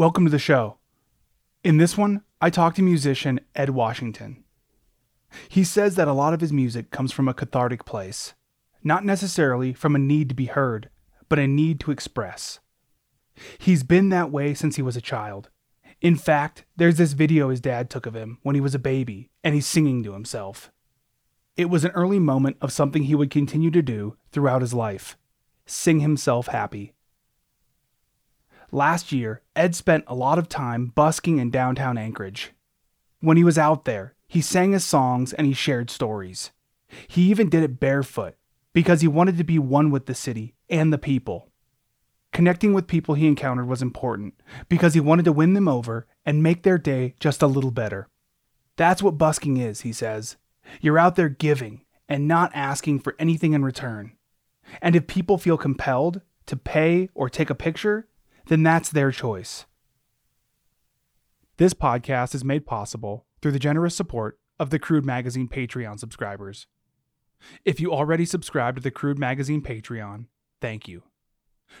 Welcome to the show. In this one, I talk to musician Ed Washington. He says that a lot of his music comes from a cathartic place, not necessarily from a need to be heard, but a need to express. He's been that way since he was a child. In fact, there's this video his dad took of him when he was a baby, and he's singing to himself. It was an early moment of something he would continue to do throughout his life sing himself happy. Last year, Ed spent a lot of time busking in downtown Anchorage. When he was out there, he sang his songs and he shared stories. He even did it barefoot because he wanted to be one with the city and the people. Connecting with people he encountered was important because he wanted to win them over and make their day just a little better. That's what busking is, he says. You're out there giving and not asking for anything in return. And if people feel compelled to pay or take a picture, then that's their choice. This podcast is made possible through the generous support of the Crude Magazine Patreon subscribers. If you already subscribe to the Crude Magazine Patreon, thank you.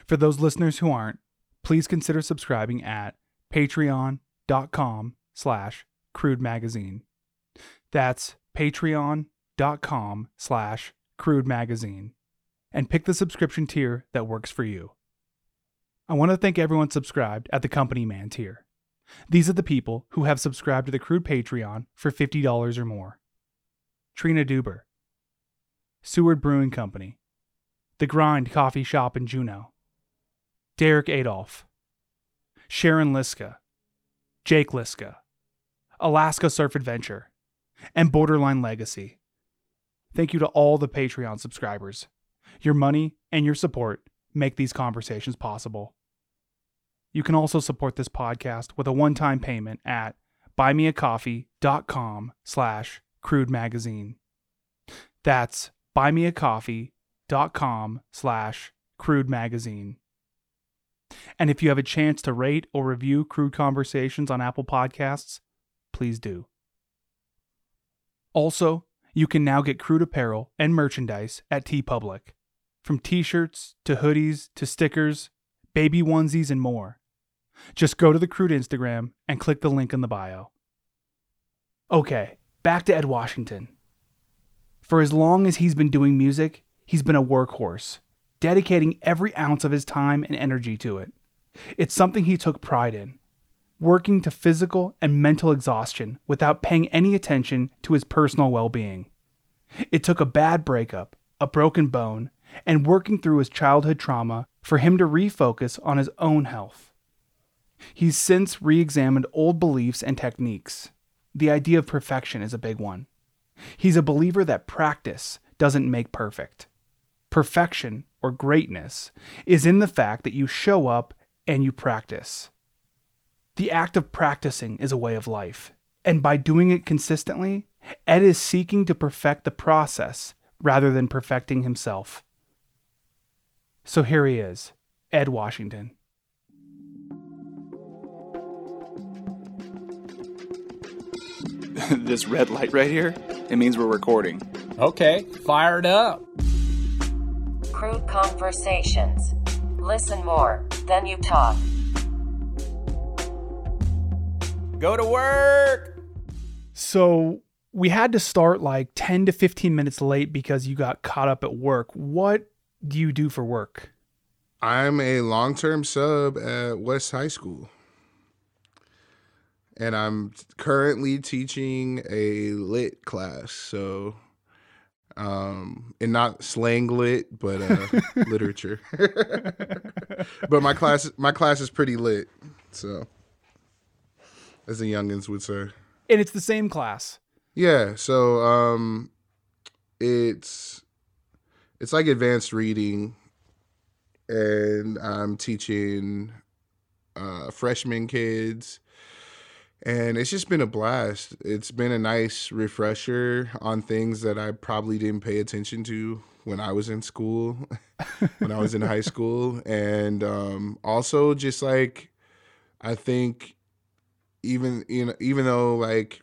For those listeners who aren't, please consider subscribing at patreon.com slash crude magazine. That's patreon.com slash crude magazine. And pick the subscription tier that works for you. I want to thank everyone subscribed at the Company Man tier. These are the people who have subscribed to the Crude Patreon for $50 or more. Trina Duber, Seward Brewing Company, The Grind Coffee Shop in Juneau, Derek Adolph, Sharon Liska, Jake Liska, Alaska Surf Adventure, and Borderline Legacy. Thank you to all the Patreon subscribers. Your money and your support make these conversations possible. You can also support this podcast with a one-time payment at buymeacoffee.com slash crude magazine. That's buymeacoffee.com slash crude magazine. And if you have a chance to rate or review Crude Conversations on Apple Podcasts, please do. Also, you can now get crude apparel and merchandise at TeePublic. From t shirts to hoodies to stickers, baby onesies, and more. Just go to the Crude Instagram and click the link in the bio. Okay, back to Ed Washington. For as long as he's been doing music, he's been a workhorse, dedicating every ounce of his time and energy to it. It's something he took pride in, working to physical and mental exhaustion without paying any attention to his personal well being. It took a bad breakup, a broken bone, and working through his childhood trauma for him to refocus on his own health. He's since re examined old beliefs and techniques. The idea of perfection is a big one. He's a believer that practice doesn't make perfect. Perfection, or greatness, is in the fact that you show up and you practice. The act of practicing is a way of life, and by doing it consistently, Ed is seeking to perfect the process rather than perfecting himself. So here he is, Ed Washington. this red light right here, it means we're recording. Okay, fired up. Crude conversations. Listen more, then you talk. Go to work. So we had to start like 10 to 15 minutes late because you got caught up at work. What do you do for work? I'm a long term sub at West High School and I'm currently teaching a lit class. So, um, and not slang lit, but uh, literature. but my class, my class is pretty lit. So, as the youngins would say. And it's the same class. Yeah. So, um, it's it's like advanced reading, and I'm teaching uh, freshman kids and it's just been a blast. It's been a nice refresher on things that I probably didn't pay attention to when I was in school, when I was in high school. And um, also just like I think even you know even though like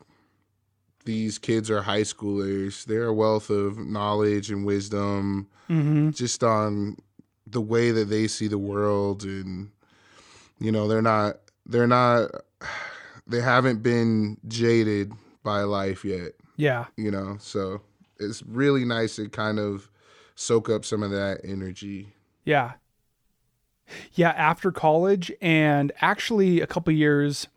these kids are high schoolers. They're a wealth of knowledge and wisdom Mm-hmm. just on the way that they see the world and you know, they're not they're not they haven't been jaded by life yet, Yeah. you know. So it's really nice to kind of soak up some of that energy. Yeah. Yeah, after college and actually a couple years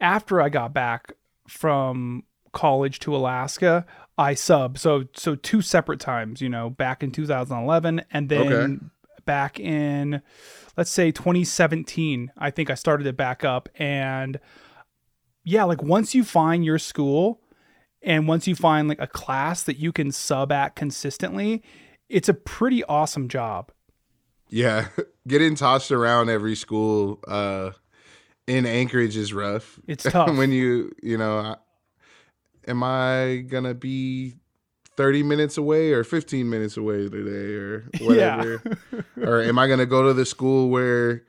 after I got back from college to Alaska, I sub. So so two separate times, you know, back in 2011 and then Okay. back in let's say 2017, I think I started it back up and yeah, like once you find your school and once you find like a class that you can sub at consistently, it's a pretty awesome job. Yeah, getting tossed around every school uh, in Anchorage is rough. It's tough. when you, you know, I- am I gonna be thirty minutes away or fifteen minutes away today or whatever, or am I gonna go to the school where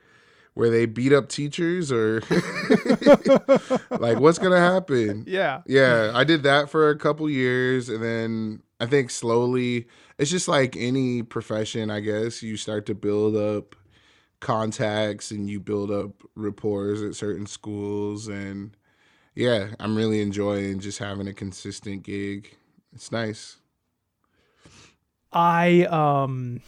where they beat up teachers or like what's gonna happen? Yeah. Yeah, I did that for a couple years and then I think slowly it's just like any profession, I guess, you start to build up contacts and you build up rapport at certain schools and yeah, I'm really enjoying just having a consistent gig. It's nice. I um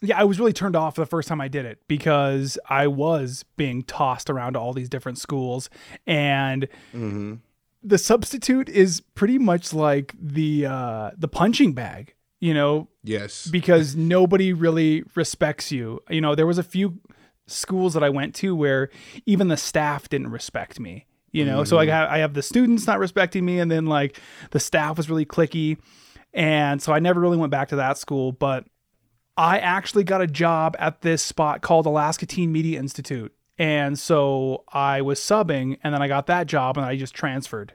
yeah, I was really turned off the first time I did it because I was being tossed around to all these different schools and hmm the substitute is pretty much like the uh the punching bag, you know, Yes. because nobody really respects you. You know, there was a few schools that I went to where even the staff didn't respect me. You know, so like I I have the students not respecting me, and then like the staff was really cliquey, and so I never really went back to that school. But I actually got a job at this spot called Alaska Teen Media Institute, and so I was subbing, and then I got that job, and I just transferred.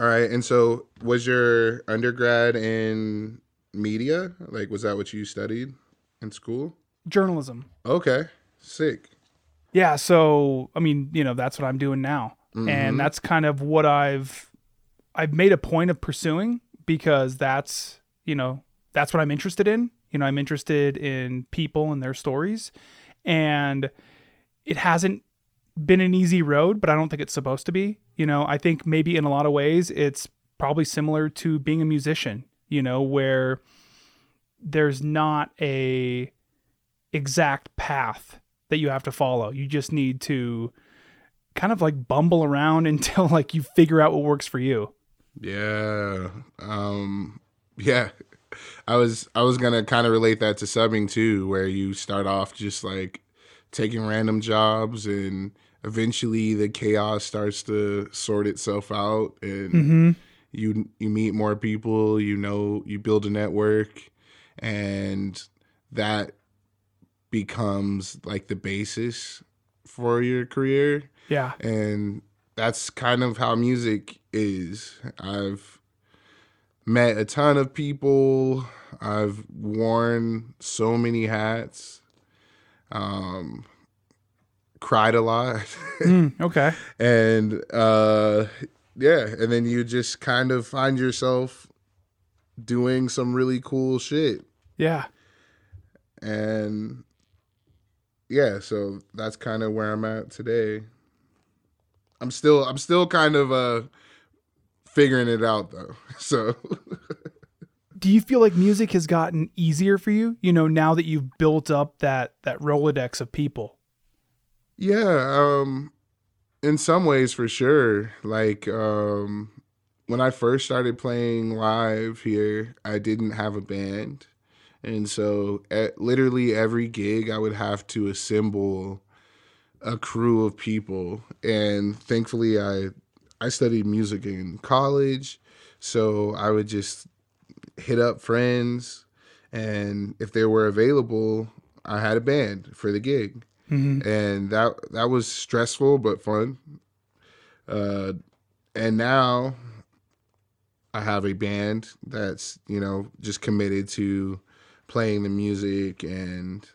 All right. And so was your undergrad in media? Like was that what you studied in school? Journalism. Okay. Sick. Yeah, so I mean, you know, that's what I'm doing now. Mhm. And that's kind of what I've I've made a point of pursuing because that's, you know, that's what I'm interested in. You know, I'm interested in people and their stories. And it hasn't been an easy road, but I don't think it's supposed to be. You know, I think maybe in a lot of ways it's probably similar to being a musician, you know, where there's not a exact path that you have to follow. You just need to kind of like bumble around until like you figure out what works for you. Yeah. Um yeah. I was I was gonna kind of relate that to subbing too, where you start off just like taking random jobs and eventually the chaos starts to sort itself out and Mm-hmm. you you meet more people, you know, you build a network and that becomes like the basis for your career Yeah. and that's kind of how music is. I've met a ton of people. I've worn so many hats. Um, cried a lot, Mm, okay. and uh, yeah, and then you just kind of find yourself doing some really cool shit, Yeah. and yeah, so that's kind of where I'm at today. I'm still I'm still kind of uh figuring it out though. So Do you feel like music has gotten easier for you? You know, now that you've built up that that Rolodex of people. yeah, um in some ways for sure. Like um when I first started playing live here, I didn't have a band. And so at literally every gig I would have to assemble a crew of people and thankfully I I studied music in college, so I would just hit up friends and if they were available, I had a band for the gig. Mm-hmm. And that that was stressful but fun. Uh and now I have a band that's, you know, just committed to playing the music and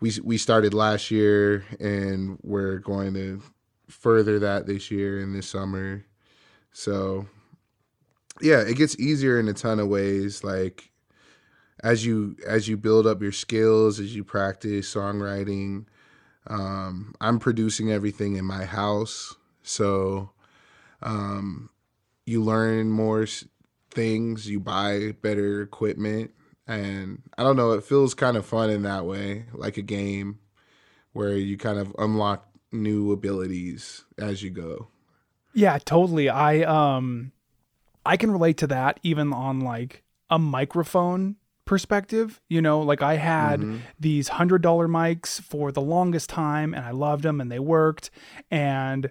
we we started last year and we're going to further that this year and this summer. So yeah, it gets easier in a ton of ways. Like as you as you build up your skills, as you practice songwriting. Um, I'm producing everything in my house, so um, you learn more things. You buy better equipment, and I don't know. It feels kind of fun in that way, like a game where you kind of unlock new abilities as you go. Yeah, totally. I um I can relate to that even on like a microphone perspective. You know, like I had these $100 mics for the longest time and I loved them and they worked and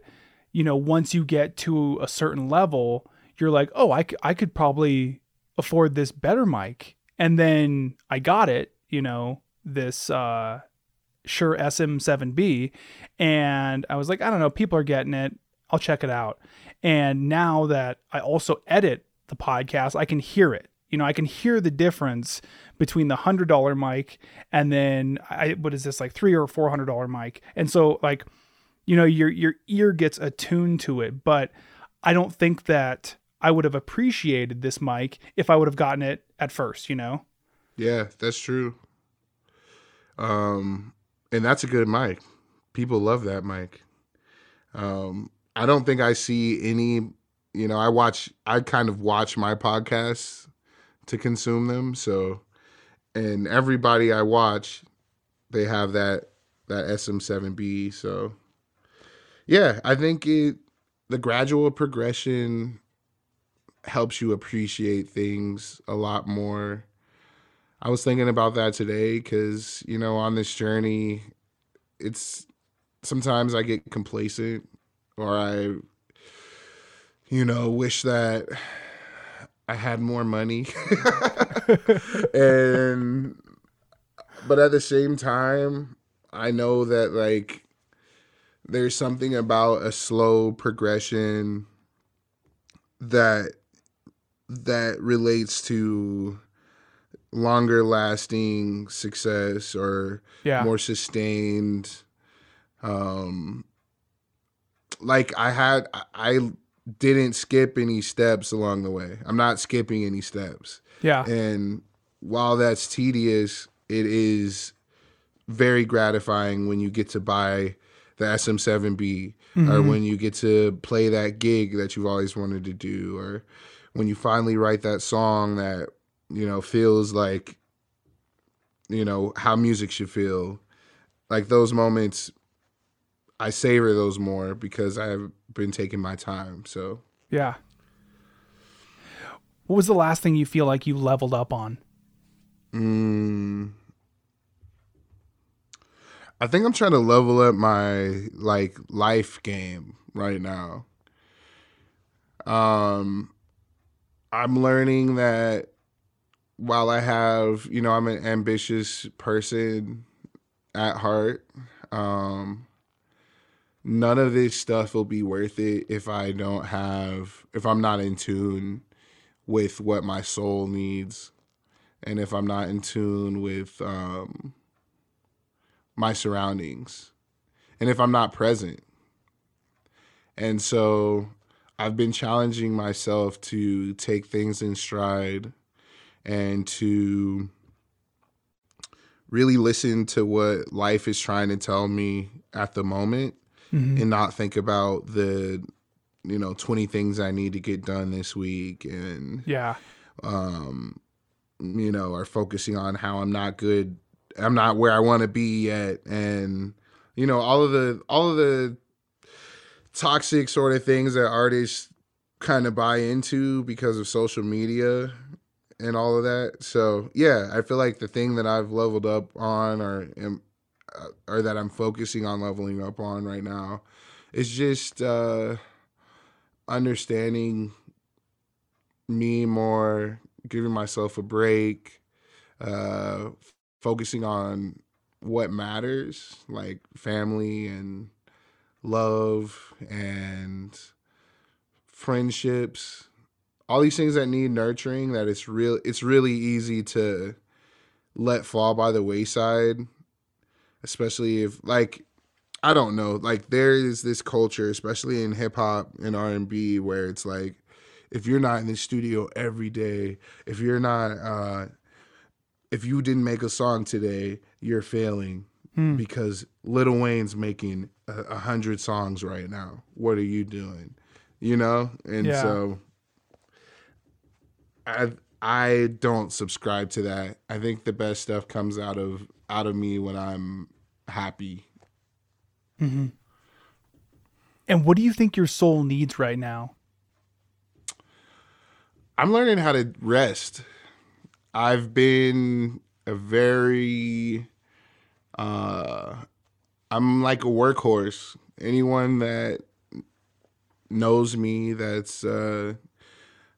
you know, once you get to a certain level, you're like, "Oh, I, I could probably afford this better mic." And then I got it, you know, this uh Shure SM7B and I was like, I don't know, people are getting it. I'll check it out. And now that I also edit the podcast, I can hear it. You know, I can hear the difference between the hundred dollar mic and then I what is this like three or four hundred dollar mic. And so like, you know, your your ear gets attuned to it. But I don't think that I would have appreciated this mic if I would have gotten it at first, you know? Yeah, that's true. Um, and that's a good mic. People love that mic. Um, I don't think I see any. You know, I watch. I kind of watch my podcasts to consume them. So, and everybody I watch, they have that that SM7B. So, yeah, I think it the gradual progression helps you appreciate things a lot more. I was thinking about that today because, you know, on this journey, it's sometimes I get complacent or I, you know, wish that I had more money. and, but at the same time, I know that like there's something about a slow progression that that relates to longer lasting success or Yeah. more sustained um like i had I- i didn't skip any steps along the way i'm not skipping any steps Yeah. and while that's tedious it is very gratifying when you get to buy the sm7b or when you get to play that gig that you've always wanted to do or when you finally write that song that you know feels like you know how music should feel like those moments i savor those more because i've been taking my time so Yeah. What was the last thing you feel like you leveled up on? mm, i think i'm trying to level up my like life game right now um i'm learning that while i have you know i'm an ambitious person at heart um none of this stuff will be worth it if i don't have if i'm not in tune with what my soul needs. And if i'm not in tune with um my surroundings. And if i'm not present. And so i've been challenging myself to take things in stride and to really listen to what life is trying to tell me at the moment and not think about the you know 20 things i need to get done this week and Yeah. um you know are focusing on how i'm not good i'm not where i want to be yet and you know all of the all of the toxic sort of things that artists kind of buy into because of social media and all of that. So yeah i feel like the thing that i've leveled up on or am, uh, or that i'm focusing on leveling up on right now is just uh understanding me more, giving myself a break, uh, focusing on what matters, like family and love and friendships, all these things that need nurturing. That it's real. It's really easy to let fall by the wayside, especially if like I don't know. Like there is this culture, especially in hip hop and R and B, where it's like if you're not in the studio every day, if you're not, uh, if you didn't make a song today, you're failing Hmm. because Lil Wayne's making a, a hundred songs right now. What are you doing? You know, and Yeah. so I I don't subscribe to that. I think the best stuff comes out of out of me when I'm happy. And what do you think your soul needs right now? I'm learning how to rest. I've been a very uh I'm like a workhorse. Anyone that knows me that's uh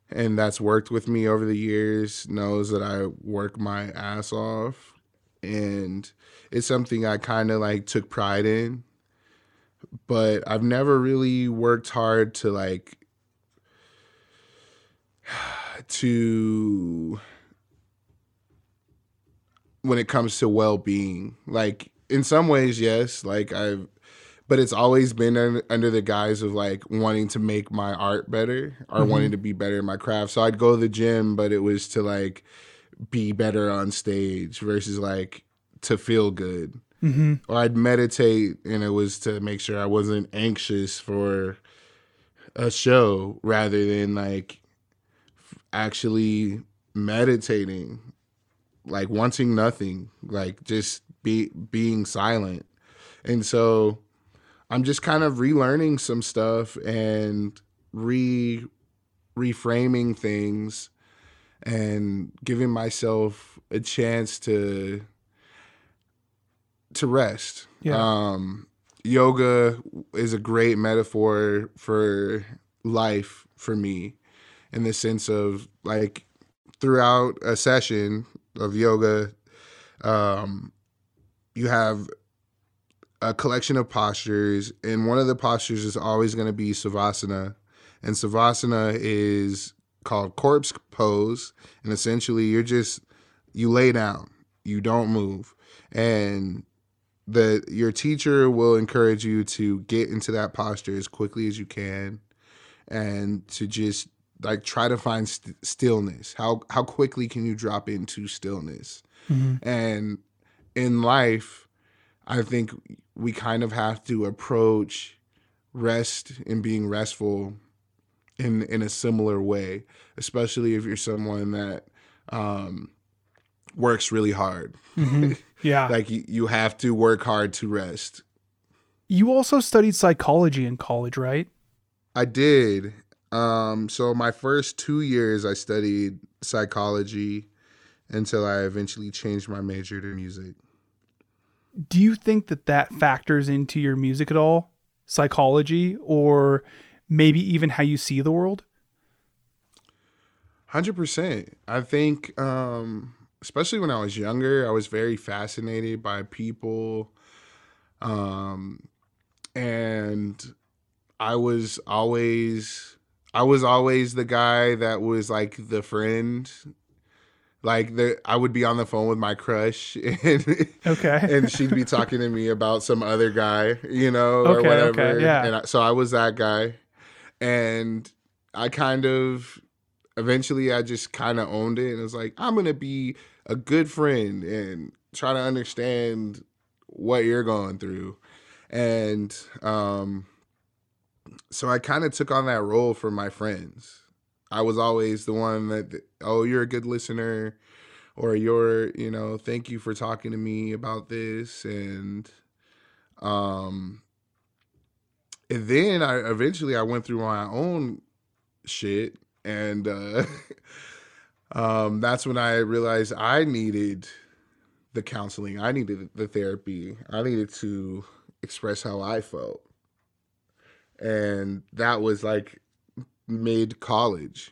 and that's worked with me over the years knows that I work my ass off. And it's something I kind of like took pride in. But I've never really worked hard to like to when it comes to well-being. Like in some ways yes like i've but it's always been un- under the guise of like wanting to make my art better or wanting to be better in my craft. So i'd go to the gym but it was to like be better on stage versus like to feel good. Mm-hmm. or I'd meditate and it was to make sure I wasn't anxious for a show rather than like f- actually meditating like wanting nothing like just be being silent. And so I'm just kind of relearning some stuff and re reframing things and giving myself a chance to to rest. Yeah. Um, yoga is a great metaphor for life for me in the sense of like throughout a session of yoga, um, you have a collection of postures, and one of the postures is always going to be savasana. And savasana is called corpse pose, and essentially you're just you lay down, you don't move, and the your teacher will encourage you to get into that posture as quickly as you can and to just like try to find st- stillness. How how quickly can you drop into stillness? Mm-hmm. And in life i think we kind of have to approach rest and being restful in in a similar way especially if you're someone that um works really hard. Yeah. like you, you have to work hard to rest. You also studied psychology in college, right? i did. Um so my first two years i studied psychology until i eventually changed my major to music Do you think that that factors into your music at all? Psychology or maybe even how you see the world? 100% i think um especially when i was younger i was very fascinated by people um and i was always i was always the guy that was like the friend like the i would be on the phone with my crush and Okay. and she'd be talking to me about some other guy, you know, or Okay, okay, whatever. yeah. And I, so I was that guy, and I kind of eventually I just kind of owned it and was like, I'm gonna be a good friend and try to understand what you're going through, and um, so I kind of took on that role for my friends. I was always the one that, oh, you're a good listener or you're you know thank you for talking to me about this and um and then i eventually i went through my own shit and uh um that's when i realized i needed the counseling i needed the therapy i needed to express how i felt. And that was like mid college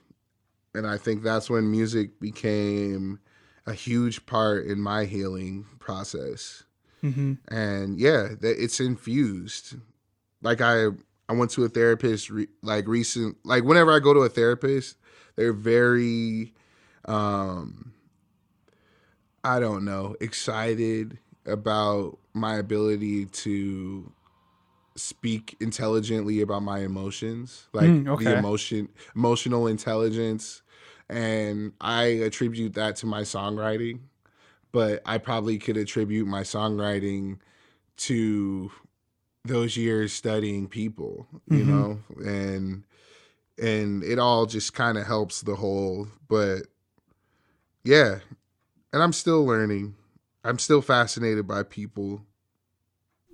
and i think that's when music became a huge part in my healing process. hmm And yeah, that it's infused. Like I I went to a therapist re- like recent like whenever I go to a therapist, they're very um I don't know, excited about my ability to speak intelligently about my emotions, like Mm, okay. the emotion, emotional intelligence, and I attribute that to my songwriting. But I probably could attribute my songwriting to those years studying people, you Mhm. know, and and it all just kind of helps the whole. But yeah, and I'm still learning. I'm still fascinated by people.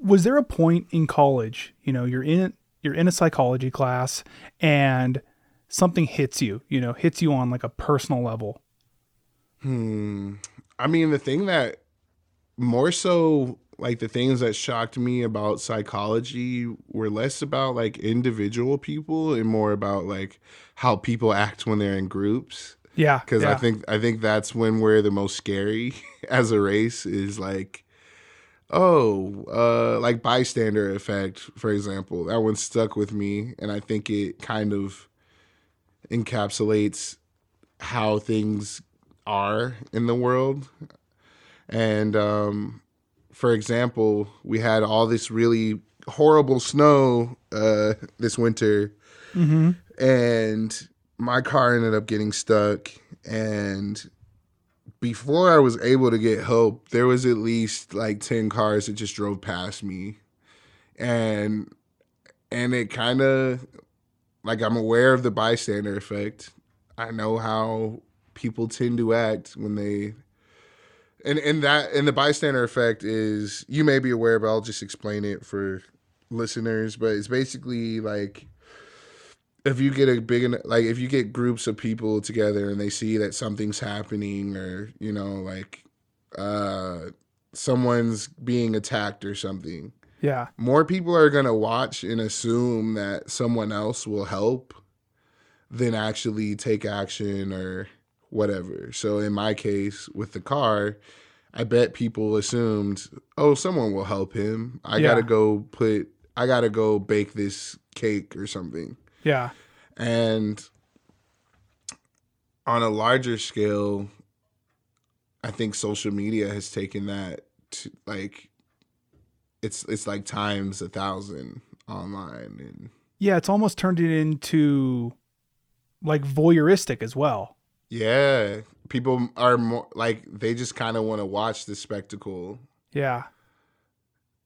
Was there a point in college you know you're in you're in a psychology class and something hits you you know hits you on like a personal level Hmm. I mean, the thing that more so like the things that shocked me about psychology were less about like individual people and more about like how people act when they're in groups. yeah Because I think I think that's when we're the most scary as a race is like, oh, uh, like bystander effect, for example. That one stuck with me, and I think it kind of encapsulates how things are in the world. And um, for example, we had all this really horrible snow uh, this winter, Mhm. and my car ended up getting stuck. And before I was able to get help, there was at least like ten cars that just drove past me, and and it kind of like I'm aware of the bystander effect. I know how people tend to act when they and and that and the bystander effect is you may be aware, but I'll just explain it for listeners. But it's basically like if you get a big en- like if you get groups of people together and they see that something's happening or you know like uh someone's being attacked or something yeah more people are going to watch and assume that someone else will help than actually take action or whatever. So in my case with the car, I bet people assumed, "Oh, someone will help him. I Yeah. got to go put I got to go bake this cake or something." Yeah. And on a larger scale, I think social media has taken that to like it's it's like times a thousand online and yeah it's almost turned it into like voyeuristic as well. Yeah, people are more like they just kind of want to watch the spectacle. yeah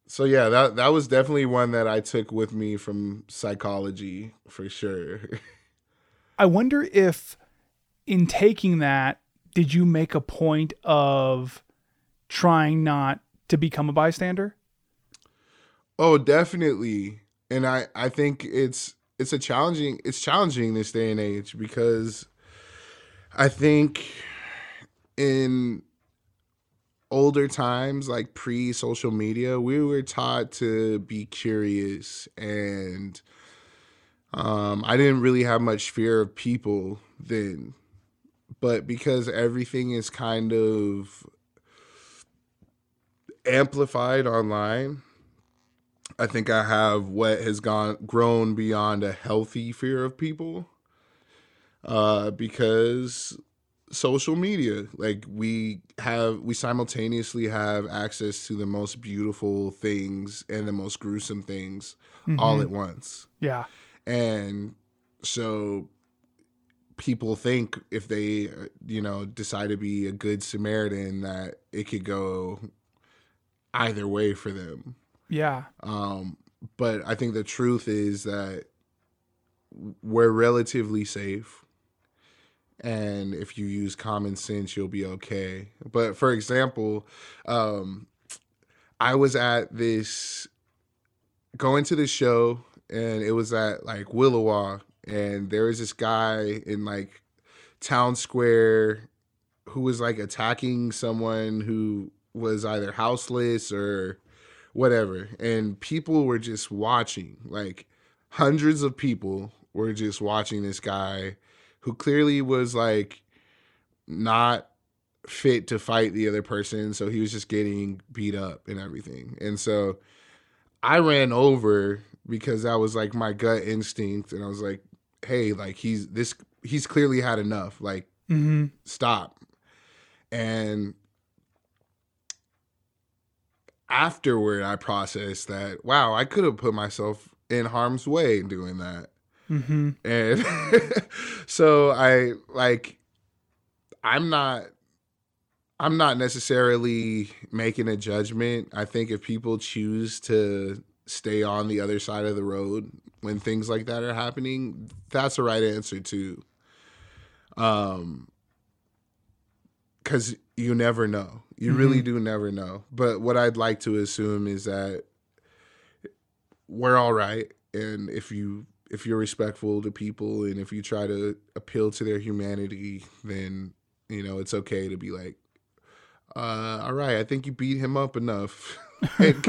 So yeah, that that was definitely one that I took with me from psychology for sure. I wonder if in taking that, did you make a point of trying not to become a bystander? Oh, definitely. And I I think it's it's a challenging it's challenging this day and age because I think in older times like pre social media, we were taught to be curious and um I didn't really have much fear of people then. But because everything is kind of amplified online, I think I have what has gone grown beyond a healthy fear of people. Uh, because social media, like we have, we simultaneously have access to the most beautiful things and the most gruesome things all Mhm. at once. Yeah. And so people think if they, you know, decide to be a good Samaritan, that it could go either way for them. Yeah. Um, but I think the truth is that we're relatively safe. And if you use common sense, you'll be okay. But for example, um, I was at this going to the show and it was at like Williwaw and there was this guy in like town square who was like attacking someone who was either houseless or whatever and people were just watching like hundreds of people were just watching this guy who clearly was like not fit to fight the other person so he was just getting beat up and everything and so i ran over because that was like my gut instinct and i was like hey like he's this he's clearly had enough like Mm-hmm. stop. And afterward I processed that wow, I could have put myself in harm's way doing that. Mm-hmm. And so I like I'm not I'm not necessarily making a judgment. I think if people choose to stay on the other side of the road when things like that are happening, that's the right answer too. Um cuz you never know. You really do never know. But what I'd like to assume is that we're all right and if you if you're respectful to people and if you try to appeal to their humanity, then you know it's okay to be like, uh, all right, I think you beat him up enough. like,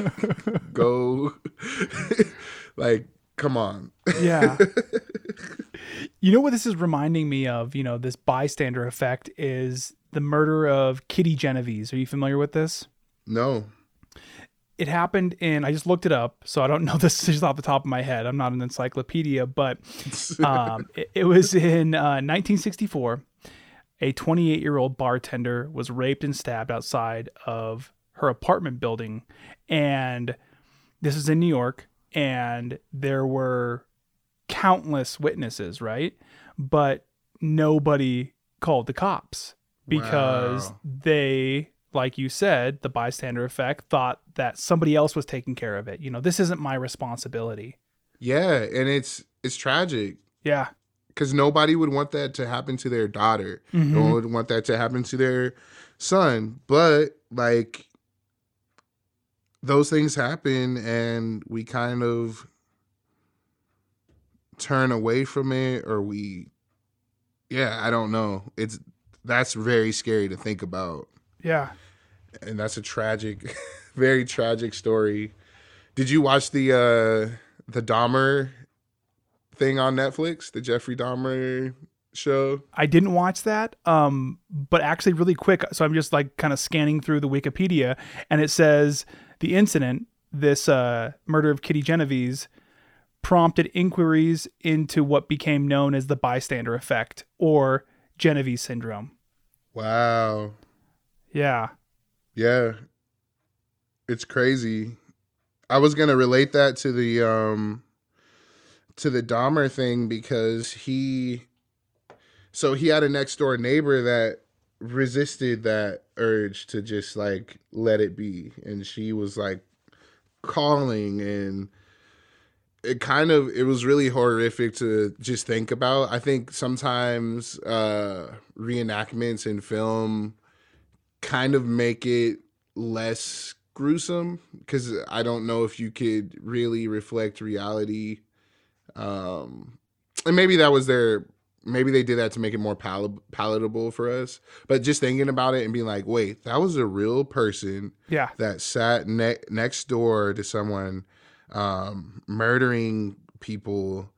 go, like, come on. Yeah. you know what this is reminding me of? You know, this bystander effect is the murder of Kitty Genovese. Are you familiar with this? no, It happened in, I just looked it up, so I don't know this just off the top of my head. I'm not an encyclopedia, but um, it, it was in uh, 1964. A 28 year old bartender was raped and stabbed outside of her apartment building. And this is in New York. And there were countless witnesses, right? But nobody called the cops because Wow. they, like you said, the bystander effect, thought that somebody else was taking care of it. You know, this isn't my responsibility. yeah, and it's it's tragic Yeah. because nobody would want that to happen to their daughter. No mm-hmm. one would want that to happen to their son. But like those things happen and we kind of turn away from it or we yeah, I don't know. It's that's very scary to think about. Yeah. And that's a tragic very tragic story. Did you watch the uh the Dahmer thing on Netflix, the Jeffrey Dahmer show? I didn't watch that. Um, but actually, really quick. So I'm just like kind of scanning through the Wikipedia, and it says the incident, this uh, murder of Kitty Genovese, prompted inquiries into what became known as the bystander effect or Genovese syndrome. Wow. Yeah. Yeah. It's crazy. I was gonna relate that to the um to the Dahmer thing because he so he had a next door neighbor that resisted that urge to just like let it be. And she was like calling and it kind of it was really horrific to just think about. I think sometimes uh reenactments in film kind of make it less gruesome because I don't know if you could really reflect reality. Um, and maybe that was their, maybe they did that to make it more pal- palatable for us. But just thinking about it and being like, wait, that was a real person Yeah. that sat ne- next door to someone um, murdering people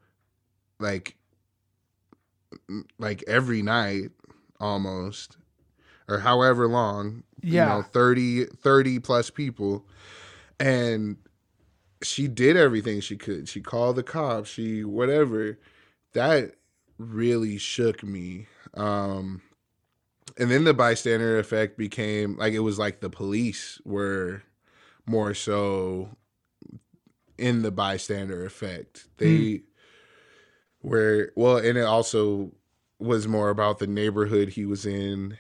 like like every night almost or however long Yeah. you know 30 30 plus people. And she did everything she could. She called the cops she whatever. That really shook me. Um and then the bystander effect became like it was like the police were more so in the bystander effect. They were well and it also was more about the neighborhood he was in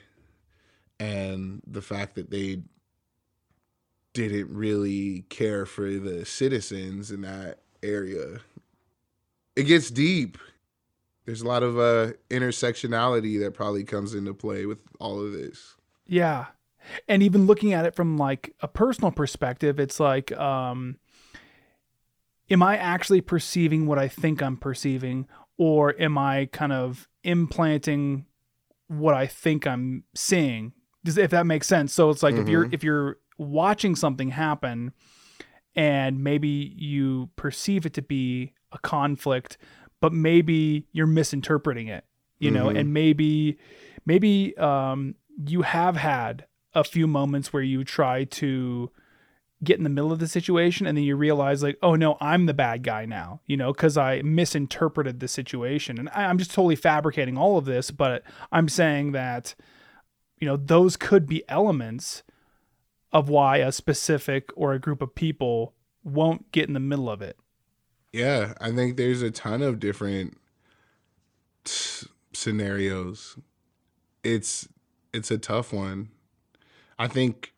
and the fact that they didn't really care for the citizens in that area it gets deep there's a lot of uh intersectionality that probably comes into play with all of this Yeah. And even looking at it from like a personal perspective, it's like, um, am I actually perceiving what I think I'm perceiving, or am I kind of implanting what I think I'm seeing? If that makes sense? So it's like if you're if you're watching something happen, and maybe you perceive it to be a conflict, but maybe you're misinterpreting it, you know, and maybe maybe um, you have had a few moments where you try to get in the middle of the situation and then you realize like oh no i'm the bad guy now you know because i misinterpreted the situation. And I, i'm just totally fabricating all of this but i'm saying that you know those could be elements of why a specific or a group of people won't get in the middle of it. Yeah, I think there's a ton of different s- scenarios. It's it's a tough one. I think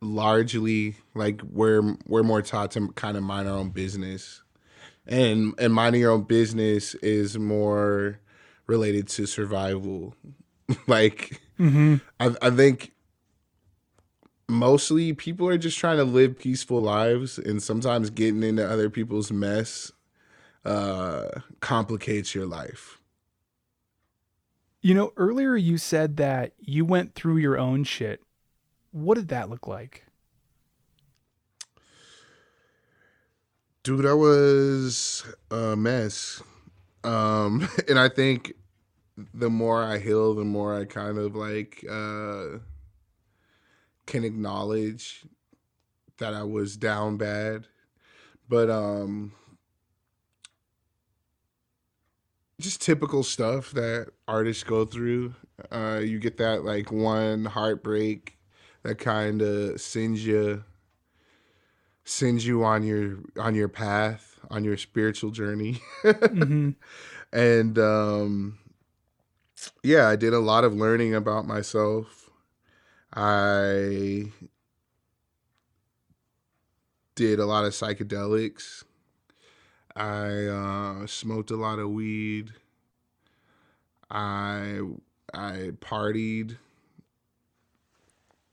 largely like we're we're more taught to kind of mind our own business. And and minding your own business is more related to survival. like Mm-hmm. I, I think mostly people are just trying to live peaceful lives and sometimes getting into other people's mess uh complicates your life You know, earlier you said that you went through your own shit. What did that look like? dude i was a mess um and i think the more i heal the more i kind of like uh can acknowledge that i was down bad. But um just typical stuff that artists go through. Uh you get that like one heartbreak that kind of sends you sends you on your on your path on your spiritual journey. Hmm and um yeah i did a lot of learning about myself. I did a lot of psychedelics. I uh smoked a lot of weed. I i partied.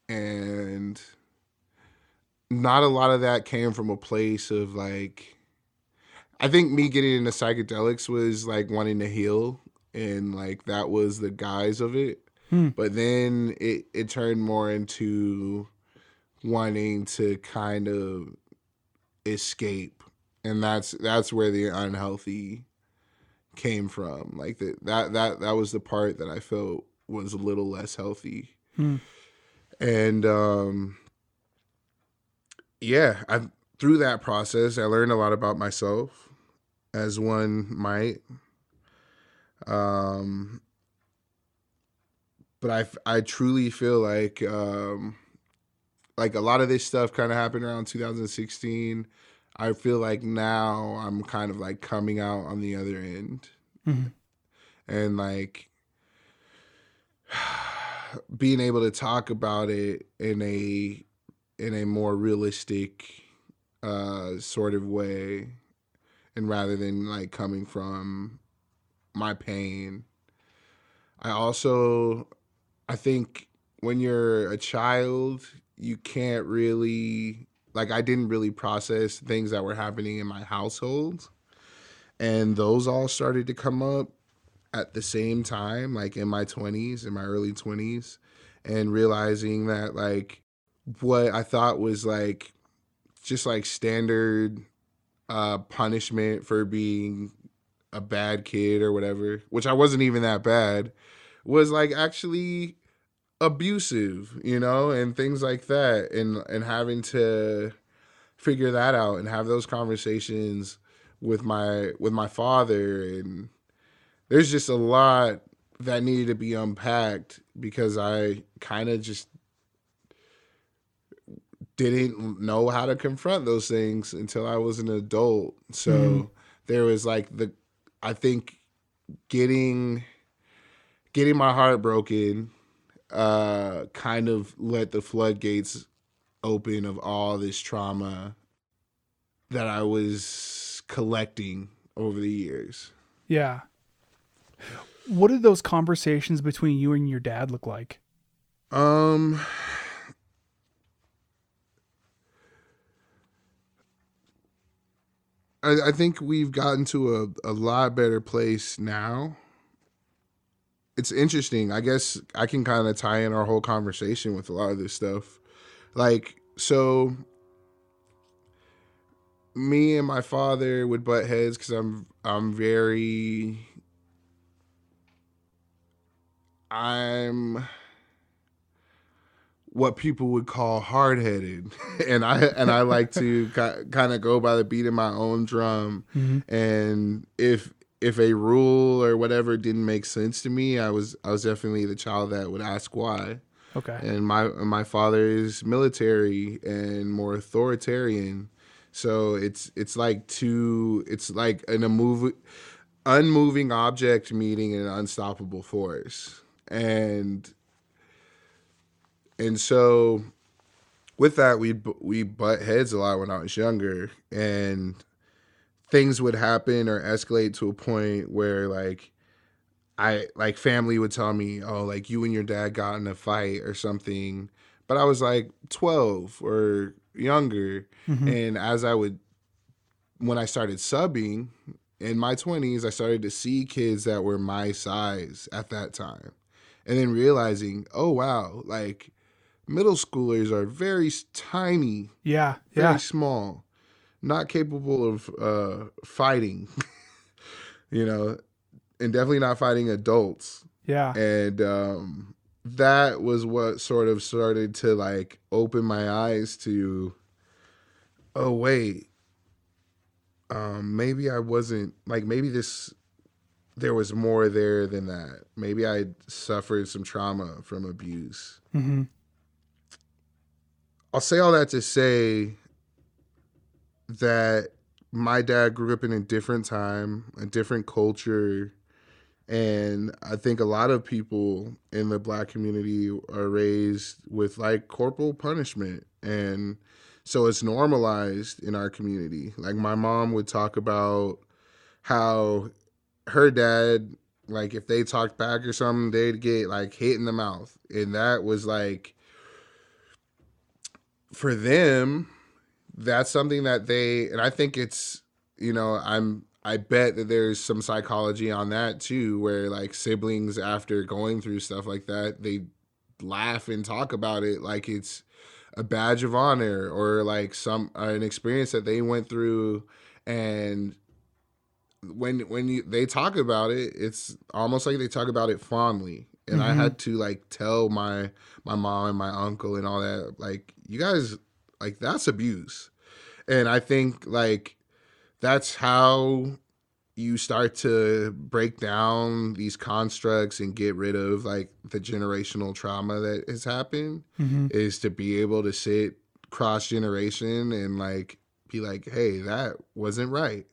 And not a lot of that came from a place of like I think me getting into psychedelics was like wanting to heal and like that was the guise of it. Hmm. But then it it turned more into wanting to kind of escape. And that's that's where the unhealthy came from. Like that that that that was the part that I felt was a little less healthy. Hmm. And um yeah, I through that process I learned a lot about myself as one might. Um but I, I truly feel like um like a lot of this stuff kind of happened around 2016. I feel like now I'm kind of like coming out on the other end Mhm. and like being able to talk about it in a in a more realistic uh sort of way and rather than like coming from my pain. I also i think when you're a child you can't really like i didn't really process things that were happening in my household. And those all started to come up at the same time like in my 20s in my early 20s and realizing that like what i thought was like just like standard uh punishment for being a bad kid or whatever which i wasn't even that bad was like actually abusive you know and things like that and and having to figure that out and have those conversations with my with my father and there's just a lot that needed to be unpacked because I kind of just didn't know how to confront those things until I was an adult. So Mhm. there was like the I think getting getting my heart broken uh kind of let the floodgates open of all this trauma that I was collecting over the years. Yeah. What did those conversations between you and your dad look like? Um I, I think we've gotten to a, a lot better place now. It's interesting. I guess I can kind of tie in our whole conversation with a lot of this stuff. Like, so me and my father would butt heads because I'm I'm very I'm what people would call hard headed, and I and I like to ki- kind of go by the beat of my own drum. Mm-hmm. And if if a rule or whatever didn't make sense to me, I was I was definitely the child that would ask why. Okay. and my my father is military and more authoritarian so it's it's like two it's like an immov- unmoving object meeting an unstoppable force and and so with that we we butt heads a lot when I was younger and things would happen or escalate to a point where like I like family would tell me, "Oh, like you and your dad got in a fight or something." But I was like 12 or younger, mm-hmm. and as I would when I started subbing in my 20s, I started to see kids that were my size at that time. And then realizing, "Oh wow, like middle schoolers are very tiny, Yeah. very Yeah. small, not capable of uh, fighting, you know, and definitely not fighting adults. Yeah. And um, that was what sort of started to like open my eyes to, oh, wait, um, maybe I wasn't like, maybe this, there was more there than that. Maybe I suffered some trauma from abuse. hmm I'll say all that to say that my dad grew up in a different time, a different culture, and I think a lot of people in the black community are raised with like corporal punishment and so it's normalized in our community. Like my mom would talk about how her dad like if they talked back or something, they'd get like hit in the mouth. And that was like for them, that's something that they and I think it's you know, I'm I bet that there's some psychology on that too, where like siblings after going through stuff like that, they laugh and talk about it like it's a badge of honor or like some uh, an experience that they went through. And when when you, they talk about it it's almost like they talk about it fondly and i Mhm. had to like tell my my mom and my uncle and all that like you guys like that's abuse and i think like that's how you start to break down these constructs and get rid of like the generational trauma that has happened hmm is to be able to sit cross generation and like be like, hey, that wasn't right.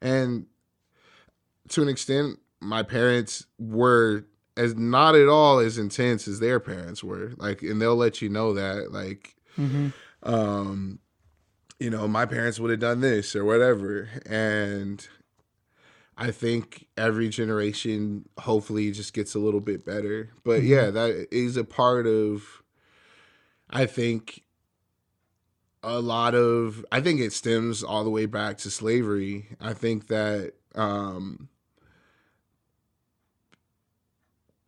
And to an extent, my parents were as not at all as intense as their parents were. Like, and they'll let you know that, like, hmm um, you know, my parents would have done this or whatever. And I think every generation hopefully just gets a little bit better. But Mhm. yeah, that is a part of I think a lot of I think it stems all the way back to slavery. I think that um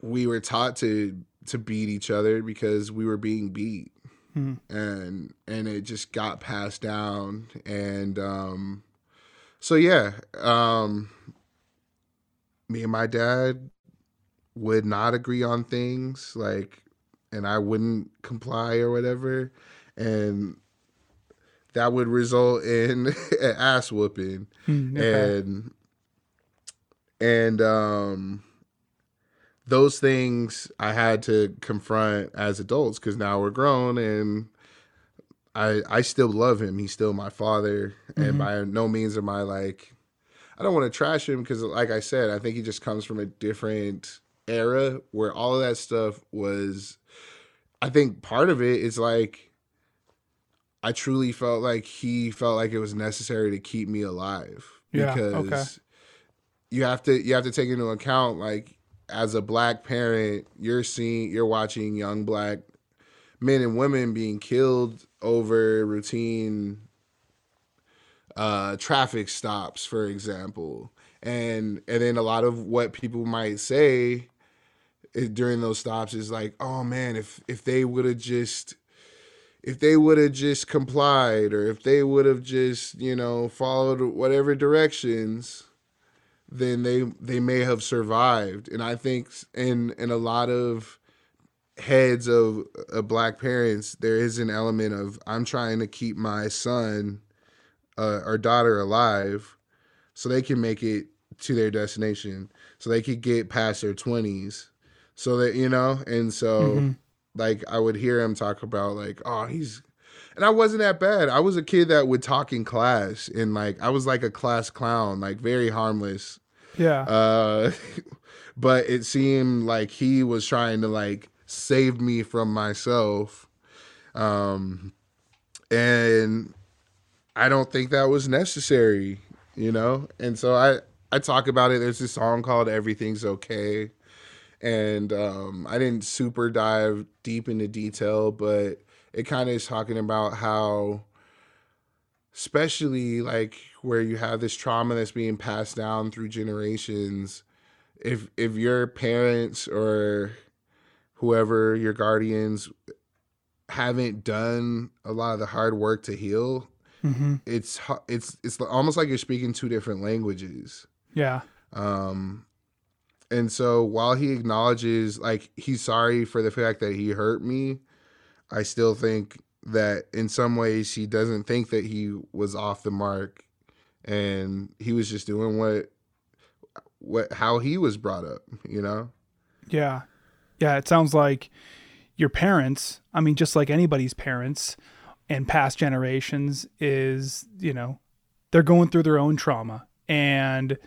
we were taught to to beat each other because we were being beat Mhm. and and it just got passed down and um so yeah um me and my dad would not agree on things like and I wouldn't comply or whatever and that would result in an ass whooping Mm, okay. and and um those things I had to confront as adults because now we're grown and I I still love him. He's still my father, Mhm. and by no means am I like I don't want to trash him because, like I said, I think he just comes from a different era where all of that stuff was. I think part of it is like I truly felt like he felt like it was necessary to keep me alive Yeah, because okay. you have to you have to take into account like as a black parent you're seeing you're watching young black men and women being killed over routine uh traffic stops for example. And and then a lot of what people might say during those stops is like oh man if if they would have just if they would have just complied or if they would have just you know followed whatever directions then they they may have survived. And i think in in a lot of heads of, of black parents there is an element of i'm trying to keep my son uh, or daughter alive so they can make it to their destination so they could get past their 20s so that you know? And so Mhm. like I would hear him talk about like, oh, he's and I wasn't that bad. I was a kid that would talk in class and like I was like a class clown, like very harmless. Yeah. Uh but it seemed like he was trying to like save me from myself. Um and I don't think that was necessary, you know? And so I I talk about it. There's this song called Everything's Okay. And um I didn't super dive deep into detail, but it kind of is talking about how especially like where you have this trauma that's being passed down through generations if if your parents or whoever your guardians haven't done a lot of the hard work to heal hmm it's it's it's almost like you're speaking two different languages Yeah. um and so while he acknowledges like he's sorry for the fact that he hurt me i still think that in some ways he doesn't think that he was off the mark and he was just doing what what how he was brought up you know Yeah. Yeah. It sounds like your parents, I mean, just like anybody's parents and past generations, is, you know, they're going through their own trauma. And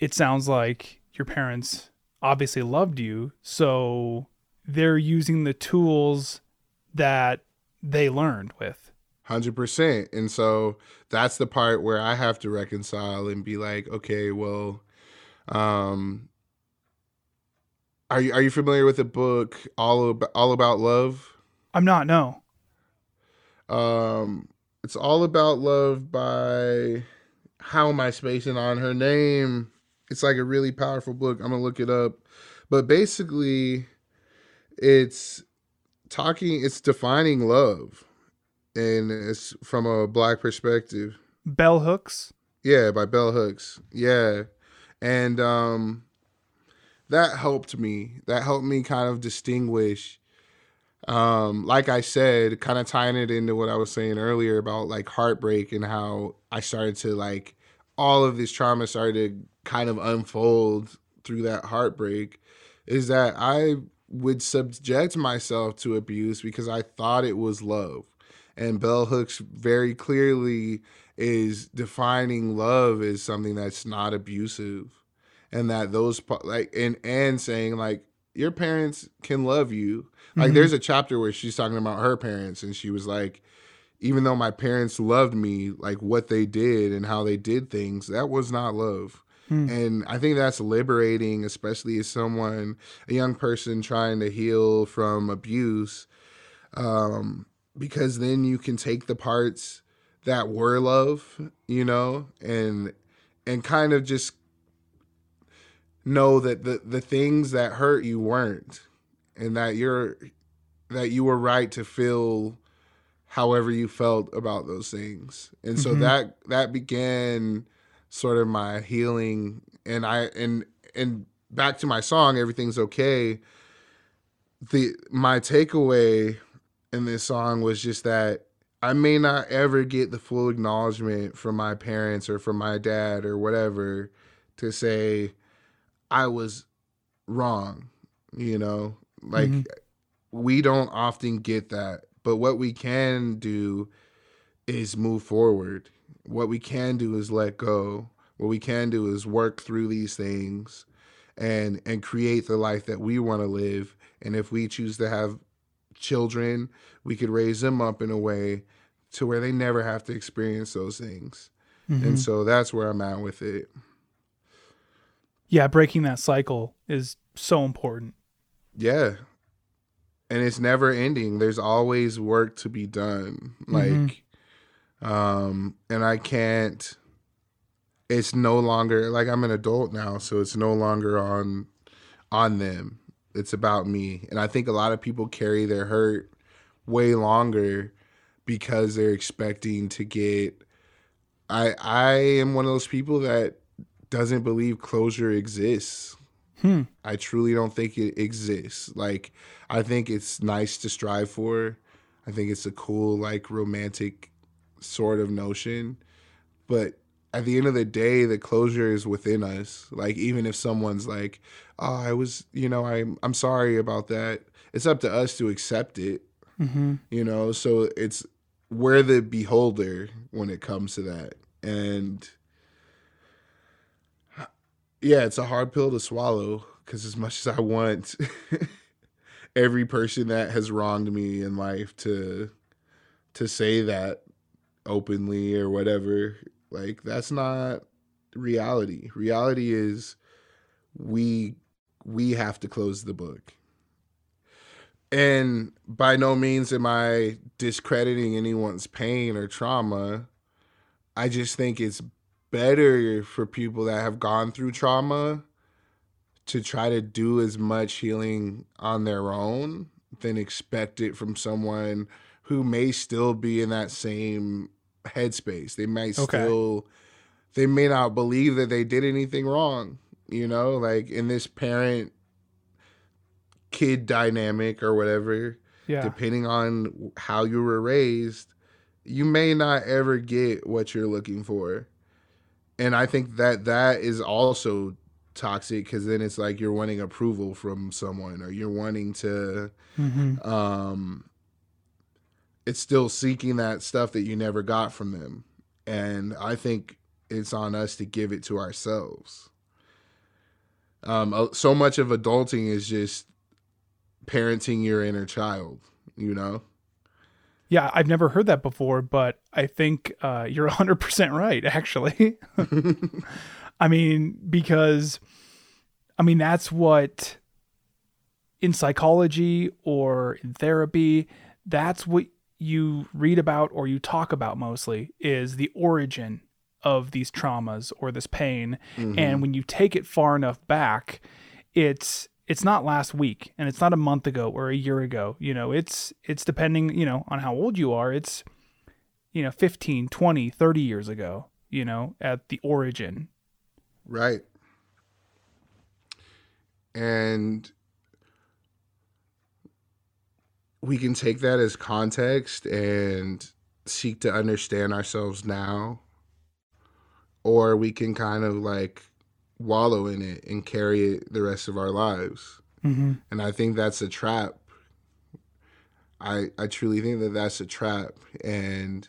it sounds like your parents obviously loved you. So they're using the tools that they learned with. Hundred percent. And so that's the part where I have to reconcile and be like, okay, well, um, are you are you familiar with the book all about all about love? I'm not, no. Um, it's all about love by how am I spacing on her name? It's like a really powerful book. I'm gonna look it up, but basically, it's talking. It's defining love, and it's from a black perspective. Bell hooks. Yeah, by Bell Hooks. Yeah. And um that helped me. That helped me kind of distinguish um like I said, kind of tying it into what I was saying earlier about like heartbreak and how I started to like all of this trauma started to kind of unfold through that heartbreak is that I would subject myself to abuse because I thought it was love. And Bell Hooks very clearly is defining love as something that's not abusive and that those like and and saying like your parents can love you like Mhm. there's a chapter where she's talking about her parents and she was like even though my parents loved me like what they did and how they did things that was not love Hmm. and i think that's liberating especially as someone a young person trying to heal from abuse um because then you can take the parts that were love, you know, and and kind of just know that the the things that hurt you weren't and that you're that you were right to feel however you felt about those things. And so Mhm. that that began sort of my healing and I and and back to my song everything's okay. The my takeaway in this song was just that I may not ever get the full acknowledgement from my parents or from my dad or whatever to say I was wrong, you know? Like Mhm. we don't often get that, but what we can do is move forward. What we can do is let go. What we can do is work through these things and and create the life that we want to live. And if we choose to have children, we could raise them up in a way to where they never have to experience those things. Mhm. And so that's where I'm at with it. yeah, breaking that cycle is so important. Yeah. And it's never ending. There's always work to be done. Like um and I can't it's no longer like I'm an adult now, so it's no longer on on them. It's about me. And I think a lot of people carry their hurt way longer because they're expecting to get I I am one of those people that doesn't believe closure exists. Hmm. I truly don't think it exists. Like, I think it's nice to strive for. I think it's a cool, like, romantic sort of notion. But at the end of the day, the closure is within us. Like even if someone's like, "Oh, I was, you know, I'm I'm sorry about that." It's up to us to accept it. Mm-hmm. You know, so it's we're the beholder when it comes to that. And yeah, it's a hard pill to swallow because as much as I want every person that has wronged me in life to to say that openly or whatever, like that's not reality. Reality is we we have to close the book. And by no means am I discrediting anyone's pain or trauma. I just think it's better for people that have gone through trauma to try to do as much healing on their own than expect it from someone who may still be in that same headspace. They might Okay. still they may not believe that they did anything wrong, you know, like in this parent kid dynamic or whatever, Yeah. depending on how you were raised, you may not ever get what you're looking for. And I think that that is also toxic because then it's like you're wanting approval from someone or you're wanting to Mm-hmm. um it's still seeking that stuff that you never got from them. And i think it's on us to give it to ourselves. Um uh, so much of adulting is just parenting your inner child you know? Yeah, I've never heard that before, but I think uh, you're 100% right, actually. I mean, because, I mean, that's what in psychology or in therapy, that's what you read about or you talk about mostly is the origin of these traumas or this pain. Mm-hmm. And when you take it far enough back, it's it's not last week and it's not a month ago or a year ago you know it's it's depending you know on how old you are it's you know 15 20 30 years ago you know at the origin Right. And we can take that as context and seek to understand ourselves now. Or we can kind of like wallow in it and carry it the rest of our lives. mm-hmm. And I think that's a trap. I I truly think that that's a trap and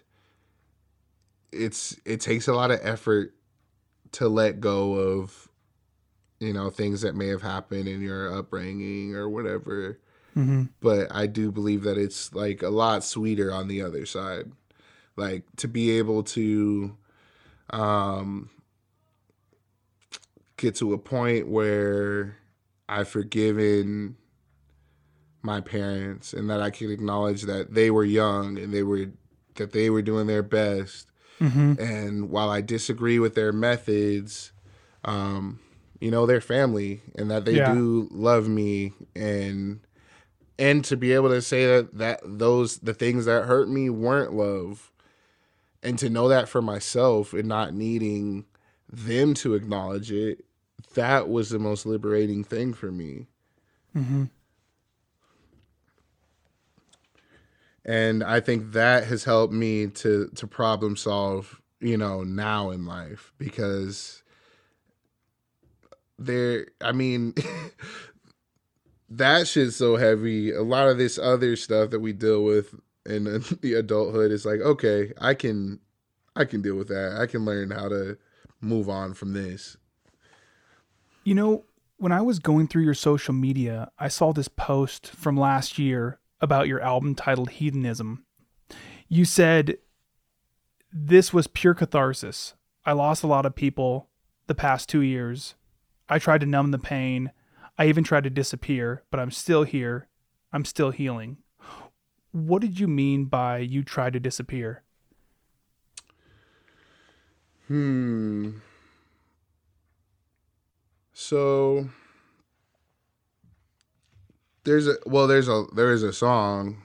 it's it takes a lot of effort to let go of you know things that may have happened in your upbringing or whatever Mm-hmm. but I do believe that it's like a lot sweeter on the other side. Like to be able to um get to a point where I've forgiven my parents and that I can acknowledge that they were young and they were that they were doing their best Mm-hmm. and while I disagree with their methods, um, you know, they're family and that they Yeah. do love me and and to be able to say that that those the things that hurt me weren't love and to know that for myself and not needing them to acknowledge it, that was the most liberating thing for me. Mm-hmm. and i think that has helped me to to problem solve you know now in life because there i mean that shit's so heavy a lot of this other stuff that we deal with in the adulthood is like okay i can i can deal with that i can learn how to move on from this You know, when I was going through your social media, I saw this post from last year about your album titled Hedonism. You said, This was pure catharsis. I lost a lot of people the past two years. I tried to numb the pain. I even tried to disappear, but I'm still here. I'm still healing. What did you mean by you tried to disappear? Hmm. So there's a well there's a there is a song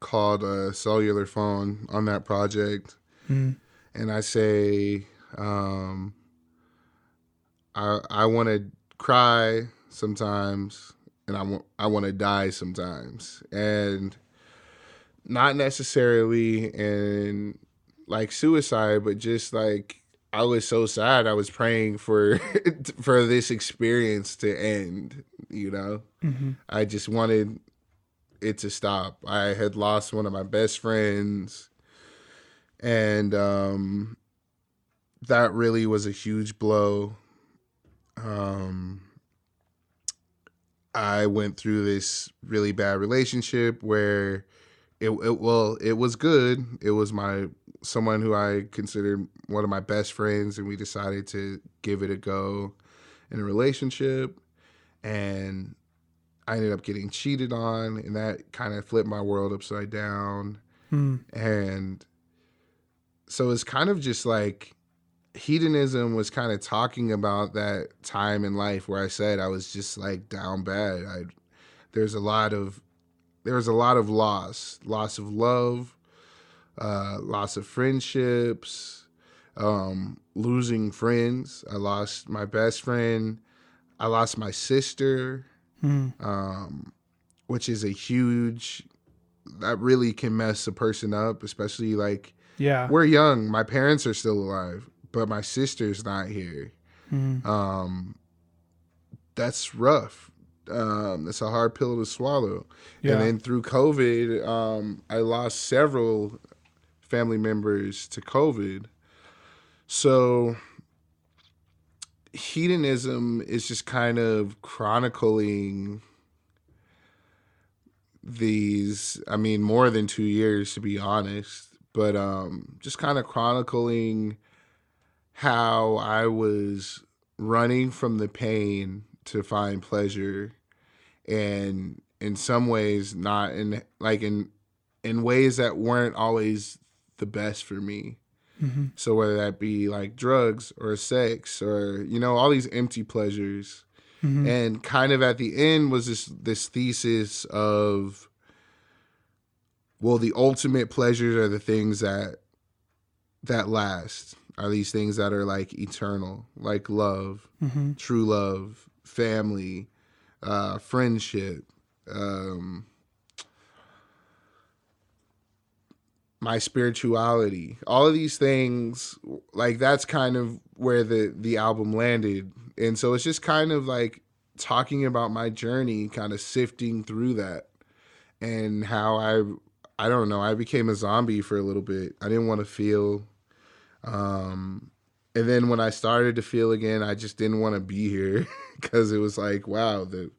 called uh, cellular phone on that project Mm. and i say um i i want to cry sometimes and i want i want to die sometimes and not necessarily in like suicide but just like I was so sad. I was praying for for this experience to end. You know, Mm-hmm. I just wanted it to stop. I had lost one of my best friends, and um, that really was a huge blow. Um, I went through this really bad relationship where it, it well it was good. It was my someone who I considered one of my best friends, and we decided to give it a go in a relationship, and I ended up getting cheated on, and that kind of flipped my world upside down. Mm. And so it's kind of just like hedonism was kind of talking about that time in life where I said I was just like down bad. I there's a lot of there was a lot of loss, loss of love, uh, loss of friendships, um, losing friends. I lost my best friend. I lost my sister Mm. um, which is a huge that really can mess a person up, especially like Yeah. we're young. My parents are still alive, but my sister's not here. Mm. Um, that's rough. Um, it's a hard pill to swallow. Yeah. And then through COVID, um, I lost several family members to COVID. So hedonism is just kind of chronicling these i mean more than two years to be honest but um just kind of chronicling how i was running from the pain to find pleasure and in some ways not in like in in ways that weren't always the best for me. Hmm so whether that be like drugs or sex or you know all these empty pleasures, hmm and kind of at the end was this this thesis of well the ultimate pleasures are the things that that last are these things that are like eternal like love hmm true love family uh friendship um my spirituality. All of these things like that's kind of where the the album landed. And so it's just kind of like talking about my journey kind of sifting through that and how i i don't know i became a zombie for a little bit. I didn't want to feel um and then when i started to feel again i just didn't want to be here because it was like wow the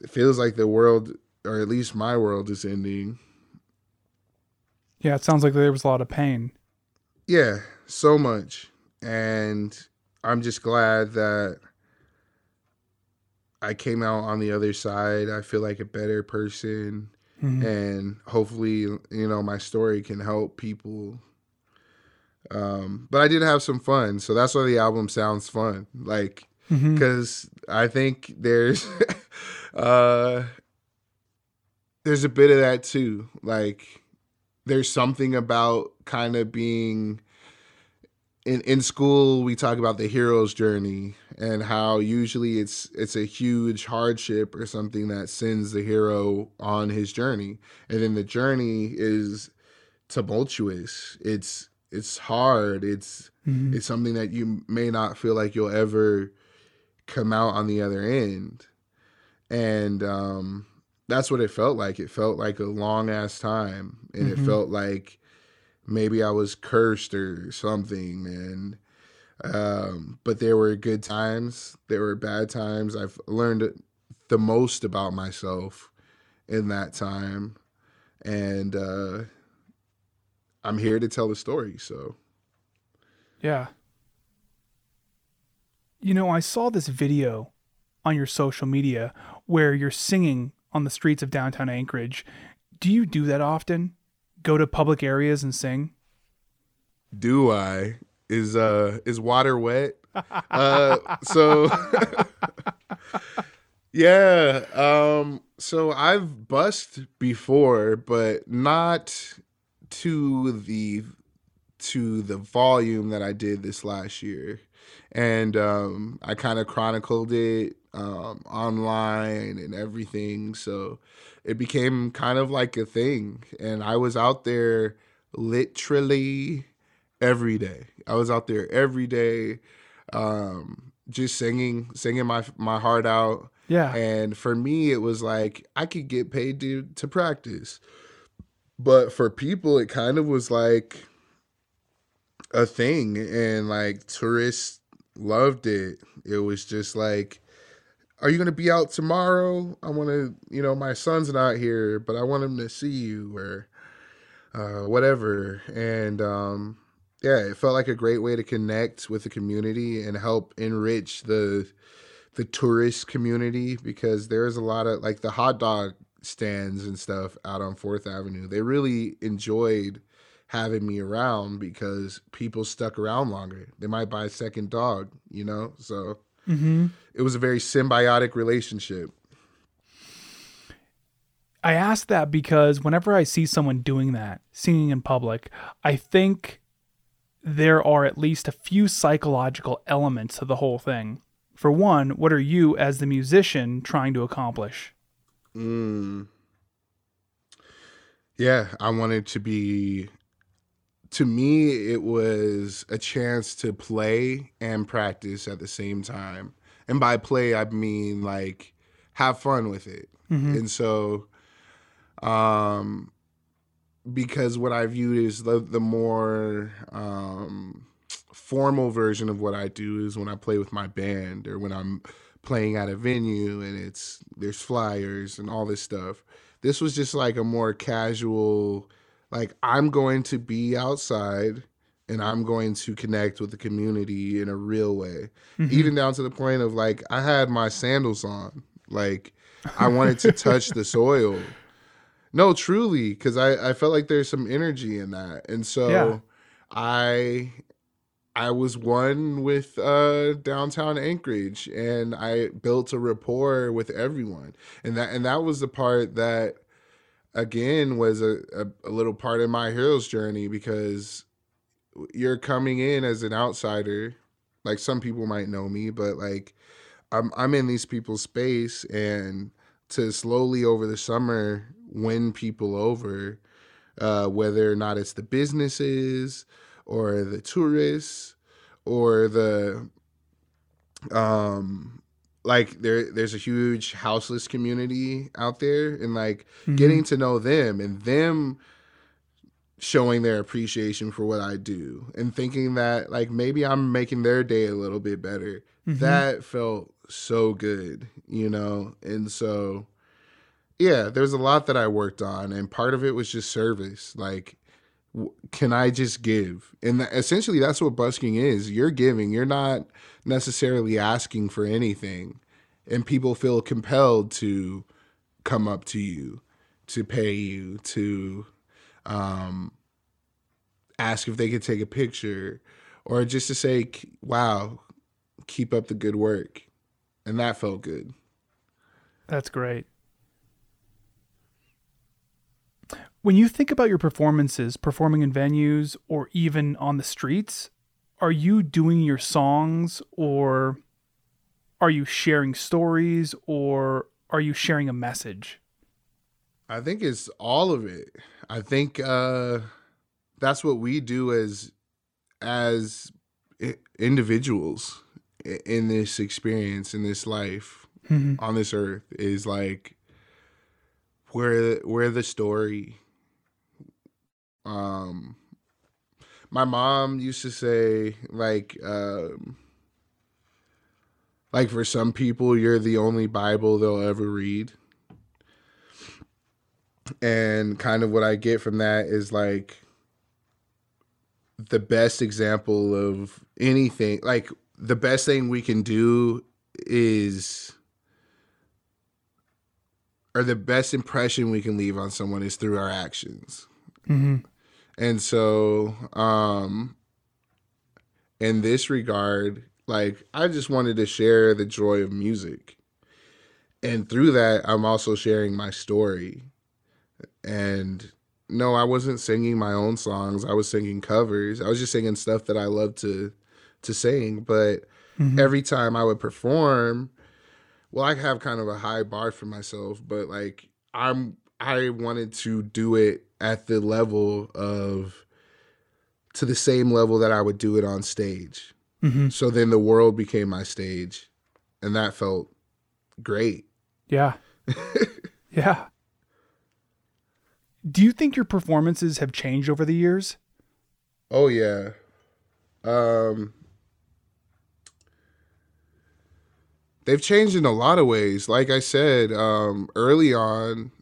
it feels like the world or at least my world is ending Yeah. It sounds like there was a lot of pain. Yeah, so much. And I'm just glad that I came out on the other side. I feel like a better person. Mhm. And hopefully, you know, my story can help people. Um, but I did have some fun. So that's why the album sounds fun. Like, because I think there's uh there's a bit of that too. Like there's something about kind of being in in school we talk about the hero's journey and how usually it's it's a huge hardship or something that sends the hero on his journey and then the journey is tumultuous it's it's hard. It's Mhm. it's something that you may not feel like you'll ever come out on the other end. And um that's what it felt like. It felt like a long ass time. And Mhm. it felt like maybe i was cursed or something and um but there were good times. There were bad times. I've learned the most about myself in that time. And uh i'm here to tell the story so Yeah. You know, I saw this video on your social media where you're singing on the streets of downtown Anchorage. Do you do that often? Go to public areas and sing? do I? Is uh is water wet? uh so yeah, um so I've bust before, but not to the to the volume that I did this last year. And um I kind of chronicled it um online and everything, so it became kind of like a thing and I was out there literally every day. I was out there every day, um, just singing, singing my my heart out. Yeah. And for me, it was like I could get paid to to practice, but for people, it kind of was like a thing, and like tourists loved it. It was just like, "Are you gonna be out tomorrow? I want to, you know, my son's not here, but I want him to see you or uh, whatever." And um, yeah, it felt like a great way to connect with the community and help enrich the the tourist community because there's a lot of like the hot dog stands and stuff out on Fourth Avenue. They really enjoyed having me around because people stuck around longer. They might buy a second dog, you know? So Mm-hmm. it was a very symbiotic relationship. I ask that because whenever I see someone doing that, singing in public, I think there are at least a few psychological elements to the whole thing. For one, what are you, as the musician, trying to accomplish? Mm. Yeah, I wanted to be. To me, it was a chance to play and practice at the same time. And by play, I mean like have fun with it. And so, um, because what I viewed is the the more um, formal version of what I do is when I play with my band or when I'm playing at a venue and it's there's flyers and all this stuff. This was just like a more casual like I'm going to be outside and I'm going to connect with the community in a real way. Mm-hmm. Even down to the point of like I had my sandals on. Like I wanted to touch the soil. No, truly, because I, I felt like there's some energy in that. And so Yeah. I I was one with uh, downtown Anchorage, and I built a rapport with everyone, and that and that was the part that, again, was a, a, a little part of my hero's journey because you're coming in as an outsider, like some people might know me, but like I'm I'm in these people's space, and to slowly over the summer win people over, uh, whether or not it's the businesses or the tourists or the um like there there's a huge houseless community out there and like getting to know them and them showing their appreciation for what I do and thinking that like maybe I'm making their day a little bit better. That felt so good, you know? And so yeah, there's a lot that I worked on and part of it was just service. Like can I just give? And essentially, that's what busking is. You're giving. You're not necessarily asking for anything, and people feel compelled to come up to you, to pay you, to um, ask if they could take a picture, or just to say, "Wow, keep up the good work," and that felt good. That's great. When you think about your performances, performing in venues or even on the streets, are you doing your songs or are you sharing stories or are you sharing a message? I think it's all of it. I think uh, that's what we do as as individuals in this experience in this life on this earth is like we're we're the story. Um, my mom used to say like um, like for some people you're the only Bible they'll ever read and kind of what I get from that is like the best example of anything like the best thing we can do is or the best impression we can leave on someone is through our actions Mm-hmm. And so um in this regard like i just wanted to share the joy of music. And through that i'm also sharing my story. And no i wasn't singing my own songs. I was singing covers. I was just singing stuff that i love to to sing. But every time i would perform well i have kind of a high bar for myself but like i'm i wanted to do it at the level of to the same level that I would do it on stage. Mm-hmm. So then the world became my stage, and that felt great. Yeah. yeah. Do you think your performances have changed over the years? Oh yeah. Um They've changed in a lot of ways. Like I said, um early on,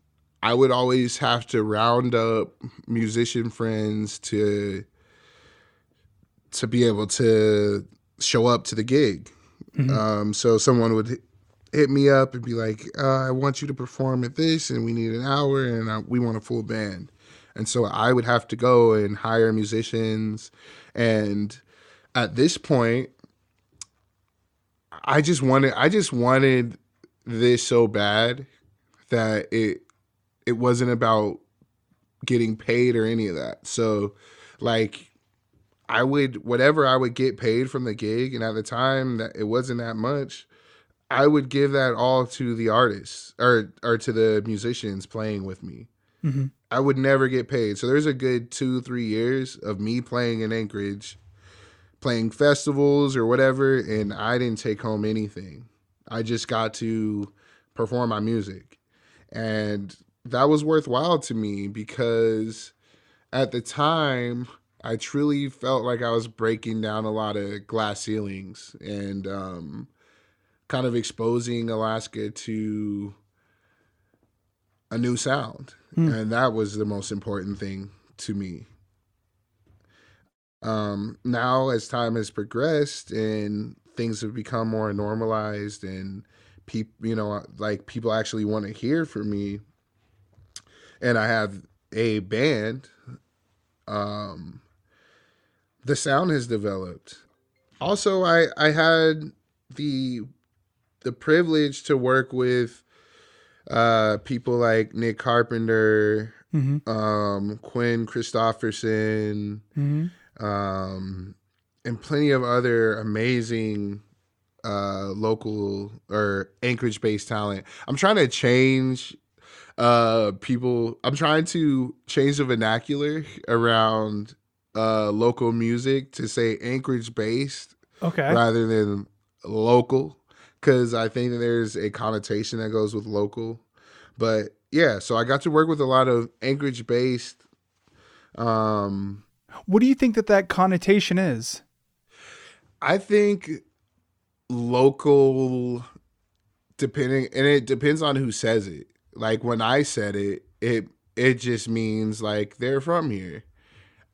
I would always have to round up musician friends to to be able to show up to the gig. Um so someone would hit- me up and be like, uh, "I want you to perform at this and we need an hour and uh, we want a full band." And so I would have to go and hire musicians. And at this point, I just wanted I just wanted this so bad that it it wasn't about getting paid or any of that. So like I would whatever I would get paid from the gig and at the time that it wasn't that much, I would give that all to the artists or or to the musicians playing with me. Mm-hmm. I would never get paid. So there's a good two, three years of me playing in Anchorage, playing festivals or whatever, and I didn't take home anything. I just got to perform my music. And that was worthwhile to me because at the time, I truly felt like I was breaking down a lot of glass ceilings and um, kind of exposing Alaska to a new sound. Hmm. And that was the most important thing to me. Um, now, as time has progressed and things have become more normalized, and people, you know, like people actually want to hear from me, and I have a band, um, the sound has developed. Also, I I had the the privilege to work with uh people like Nick Carpenter, Mm-hmm. um Quinn Christopherson, Mm-hmm. um and plenty of other amazing uh local or Anchorage based talent. I'm trying to change uh people I'm trying to change the vernacular around uh local music to say Anchorage based Okay. rather than local because I think that there's a connotation that goes with local. But yeah, so I got to work with a lot of Anchorage based. Um, What do you think that that connotation is? I think local, depending, and it depends on who says it. Like when I said it, it it just means like they're from here.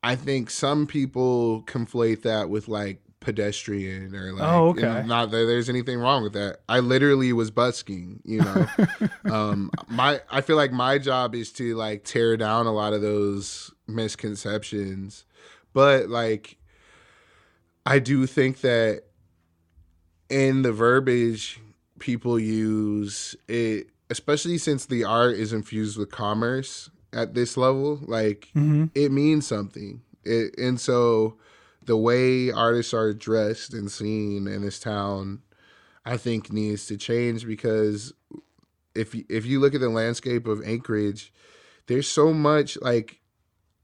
I think some people conflate that with like pedestrian or like Oh, you know, okay. not that there's anything wrong with that. I literally was busking, you know. um my I feel like my job is to like tear down a lot of those misconceptions. But like I do think that in the verbiage people use it especially since the art is infused with commerce at this level like Mm-hmm. it means something it, and so the way artists are dressed and seen in this town i think needs to change because if you, if you look at the landscape of anchorage there's so much like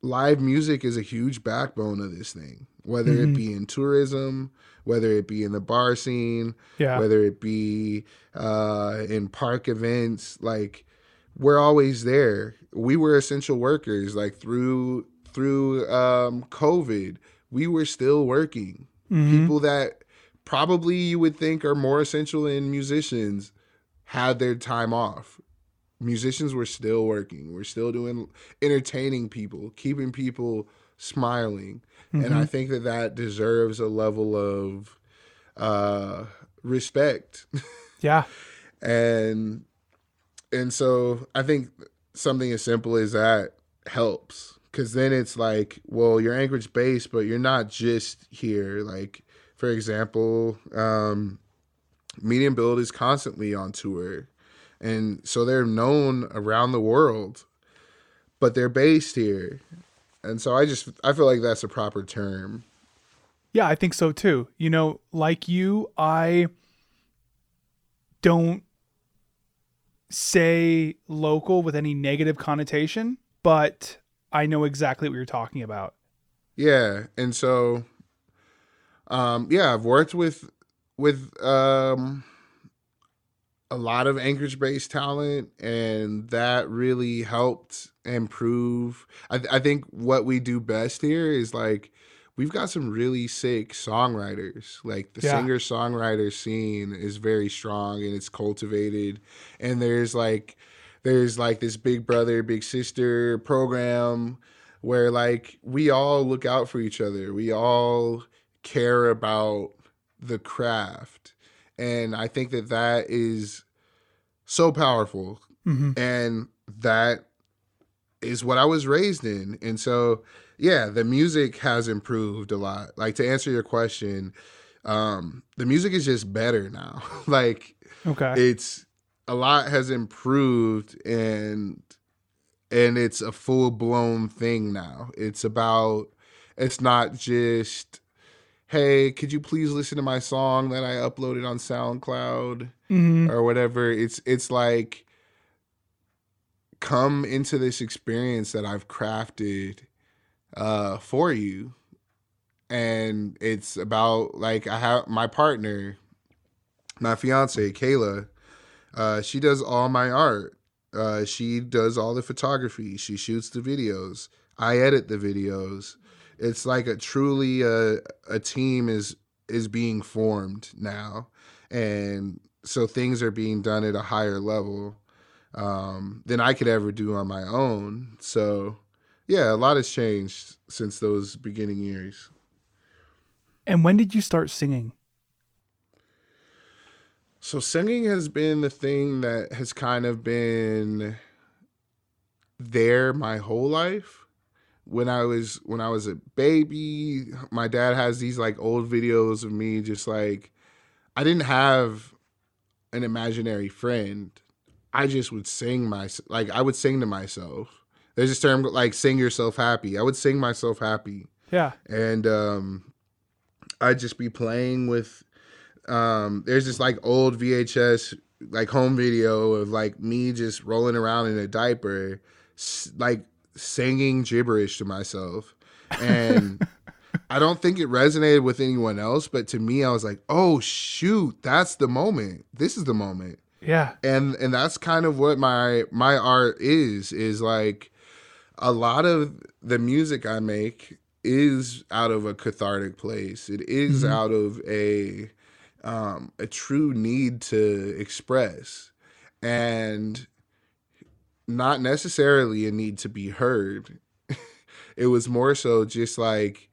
live music is a huge backbone of this thing whether Mhm. it be in tourism whether it be in the bar scene Yeah. whether it be uh, in park events like we're always there we were essential workers like through through um, covid we were still working Mhm. people that probably you would think are more essential than musicians had their time off musicians were still working we're still doing entertaining people keeping people smiling. And Mm-hmm. i think that that deserves a level of uh respect. Yeah. and and so i think something as simple as that helps. Because then it's like well you're anchorage based but you're not just here. Like for example um medium build is constantly on tour. And so they're known around the world but they're based here and so i just i feel like that's a proper term Yeah, I think so too. You know, like you, I don't say local with any negative connotation, but I know exactly what you're talking about. Yeah, and so, um, yeah, I've worked with with um a lot of Anchorage based talent, and that really helped improve. I, I think what we do best here is like we've got some really sick songwriters. Like the Yeah. singer songwriter scene is very strong and it's cultivated, and there's like there's like this big brother big sister program where like we all look out for each other. We all care about the craft. And I think that that is so powerful. hmm And that is what I was raised in. And so, yeah, the music has improved a lot. Like to answer your question, um, the music is just better now. like Okay. it's a lot has improved and and it's a full blown thing now. It's about it's not just hey, could you please listen to my song that I uploaded on SoundCloud hmm or whatever. It's it's like come into this experience that I've crafted uh for you. And it's about like I have my partner, my fiance, Kayla, uh, she does all my art. Uh, she does all the photography. She shoots the videos. I edit the videos. It's like a truly a a team is is being formed now, and so things are being done at a higher level um, than I could ever do on my own. So yeah, a lot has changed since those beginning years. And when did you start singing? So singing has been the thing that has kind of been there my whole life. When I was when I was a baby, my dad has these like old videos of me just like I didn't have an imaginary friend. I just would sing my like I would sing to myself. There's this term like sing yourself happy. I would sing myself happy Yeah. and um I'd just be playing with um there's this like old VHS like home video of like me just rolling around in a diaper s- like singing gibberish to myself and I don't think it resonated with anyone else but to me I was like oh shoot that's the moment this is the moment Yeah. and and that's kind of what my my art is is like a lot of the music i make is out of a cathartic place it is Mhm. out of a um a true need to express and not necessarily a need to be heard it was more so just like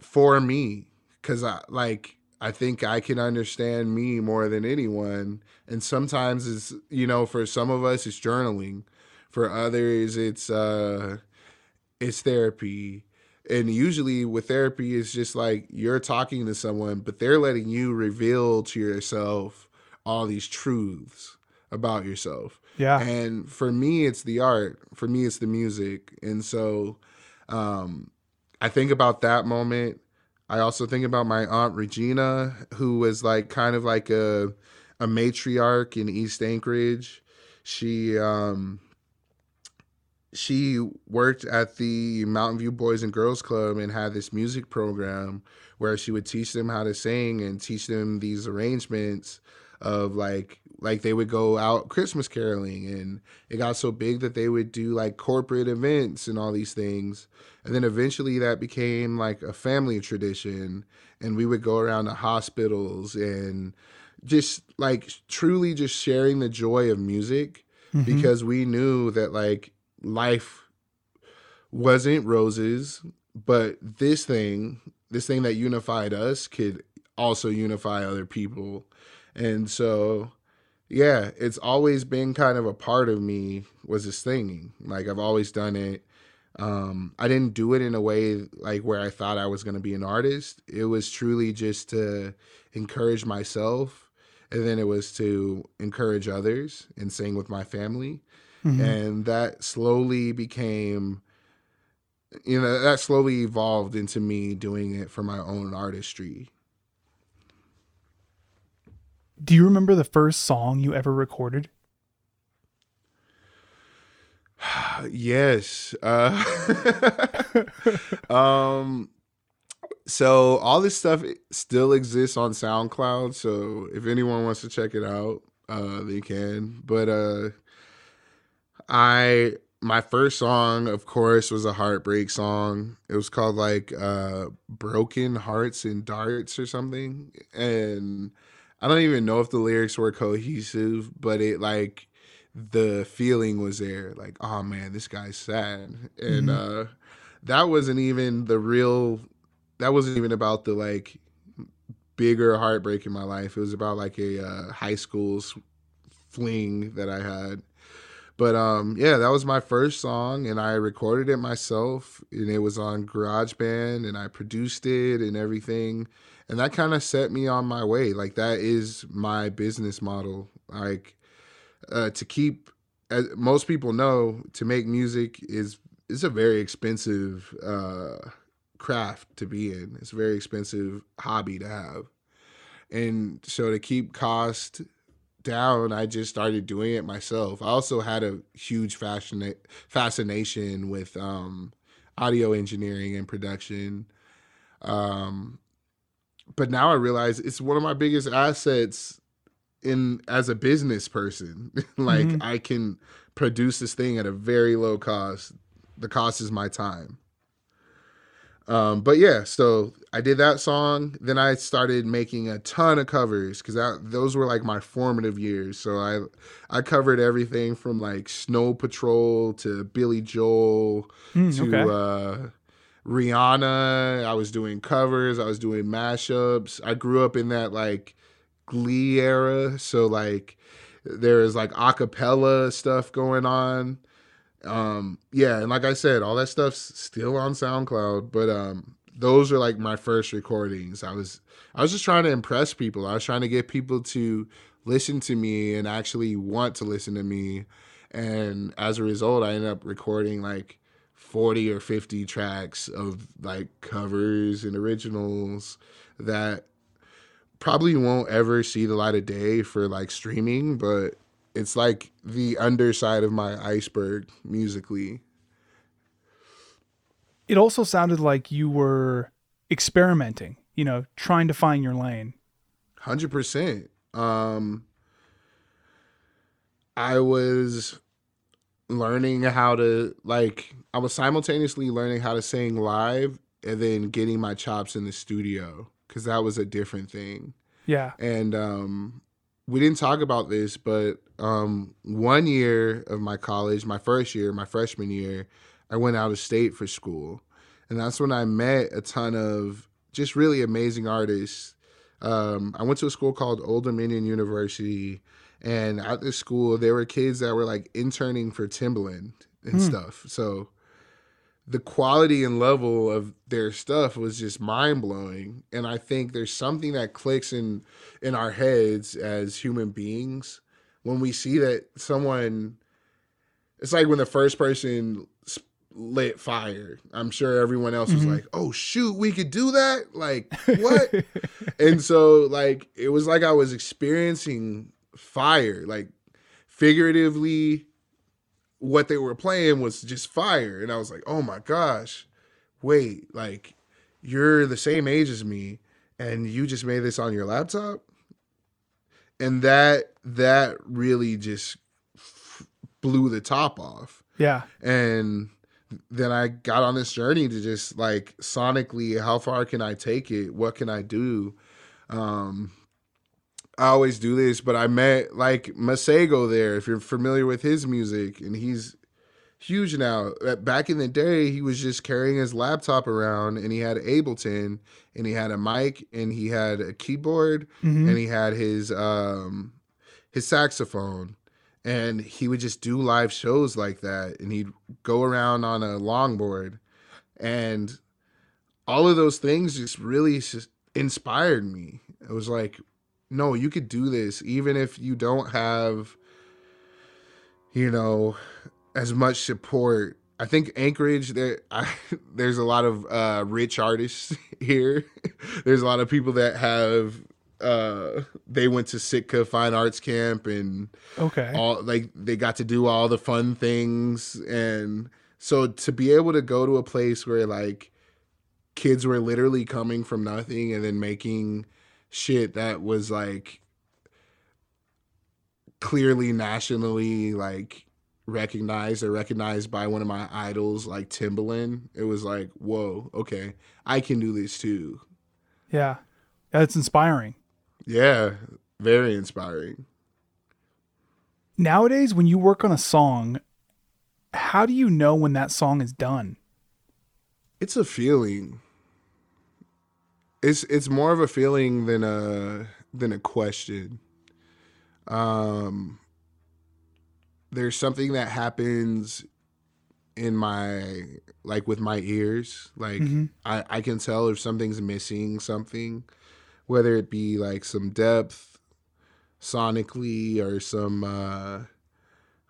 for me because i like i think i can understand me more than anyone. And sometimes it's you know for some of us it's journaling. For others it's uh it's therapy. And usually with therapy it's just like you're talking to someone but they're letting you reveal to yourself all these truths about yourself. Yeah. and for me it's the art. For me it's the music. And so um i think about that moment i also think about my aunt regina who was like kind of like a a matriarch in east anchorage. She um she worked at the Mountain View Boys and Girls Club and had this music program where she would teach them how to sing and teach them these arrangements of like like they would go out Christmas caroling and it got so big that they would do like corporate events and all these things. And then eventually that became like a family tradition and we would go around to hospitals and just like truly just sharing the joy of music Mhm. because we knew that like life wasn't roses, but this thing, this thing that unified us could also unify other people. And so yeah, it's always been kind of a part of me was this singing. Like I've always done it. Um, I didn't do it in a way like where I thought I was going to be an artist. It was truly just to encourage myself, and then it was to encourage others and sing with my family Mhm. and that slowly became you know that slowly evolved into me doing it for my own artistry Do you remember the first song you ever recorded? yes. Uh, um, so all this stuff still exists on SoundCloud. So if anyone wants to check it out, uh, they can. But uh, I my first song, of course, was a heartbreak song. It was called like uh, "Broken Hearts and Darts" or something, and I don't even know if the lyrics were cohesive, but it like the feeling was there like oh man this guy's sad. And mm-hmm. uh that wasn't even the real that wasn't even about the like bigger heartbreak in my life. It was about like a uh, high school fling that i had. But um yeah that was my first song and i recorded it myself and it was on garageband and i produced it and everything and that kind of set me on my way like that is my business model like uh, to keep as most people know to make music is is a very expensive uh, craft to be in. It's a very expensive hobby to have. And so to keep cost down i just started doing it myself. I also had a huge fascina- fascination with um, audio engineering and production. Um, but now i realize it's one of my biggest assets in as a business person. Like mm-hmm. i can produce this thing at a very low cost. The cost is my time. Um but yeah so i did that song. Then i started making a ton of covers because those were like my formative years. So i i covered everything from like snow patrol to billy joel mm, to okay. uh rihanna i was doing covers i was doing mashups i grew up in that like Glee era. So like there is like acapella stuff going on. Um yeah, and like I said, all that stuff's still on SoundCloud, but um those are like my first recordings. I was I was just trying to impress people. I was trying to get people to listen to me and actually want to listen to me. And as a result, I ended up recording like 40 or 50 tracks of like covers and originals that probably won't ever see the light of day for like streaming, but it's like the underside of my iceberg musically. It also sounded like you were experimenting, you know, trying to find your lane. 100%. Um I was learning how to like I was simultaneously learning how to sing live and then getting my chops in the studio because that was a different thing. Yeah. And um, we didn't talk about this, but um, one year of my college, my first year, my freshman year, I went out of state for school. And that's when I met a ton of just really amazing artists. Um, I went to a school called Old Dominion University. And at the school, there were kids that were like interning for Timbaland and hmm. stuff. So the quality and level of their stuff was just mind blowing. And I think there's something that clicks in in our heads as human beings when we see that someone. It's like when the first person lit fire. I'm sure everyone else was mm-hmm. like, "Oh shoot, we could do that!" Like what? and so like it was like I was experiencing fire, like figuratively what they were playing was just fire. And I was like, oh my gosh, wait, like you're the same age as me and you just made this on your laptop? And that that really just blew the top off. Yeah. And then I got on this journey to just like sonically, how far can I take it? What can I do? Um, I always do this, but I met like Masego there. If you're familiar with his music, and he's huge now. Back in the day, he was just carrying his laptop around, and he had Ableton, and he had a mic, and he had a keyboard, mm-hmm. and he had his um his saxophone, and he would just do live shows like that, and he'd go around on a longboard, and all of those things just really inspired me. It was like, no, you could do this even if you don't have, you know, as much support. I think Anchorage, there, I, there's a lot of uh, rich artists here. there's a lot of people that have uh they went to Sitka Fine Arts Camp and Okay. all like they got to do all the fun things and so to be able to go to a place where like kids were literally coming from nothing and then making shit that was like clearly nationally like recognized or recognized by one of my idols like Timbaland it was like whoa okay I can do this too Yeah. That's inspiring. yeah very inspiring Nowadays, when you work on a song, how do you know when that song is done? It's a feeling. It's it's more of a feeling than a than a question. Um there's something that happens in my like with my ears. Like Mhm. I, I can tell if something's missing something, whether it be like some depth sonically or some uh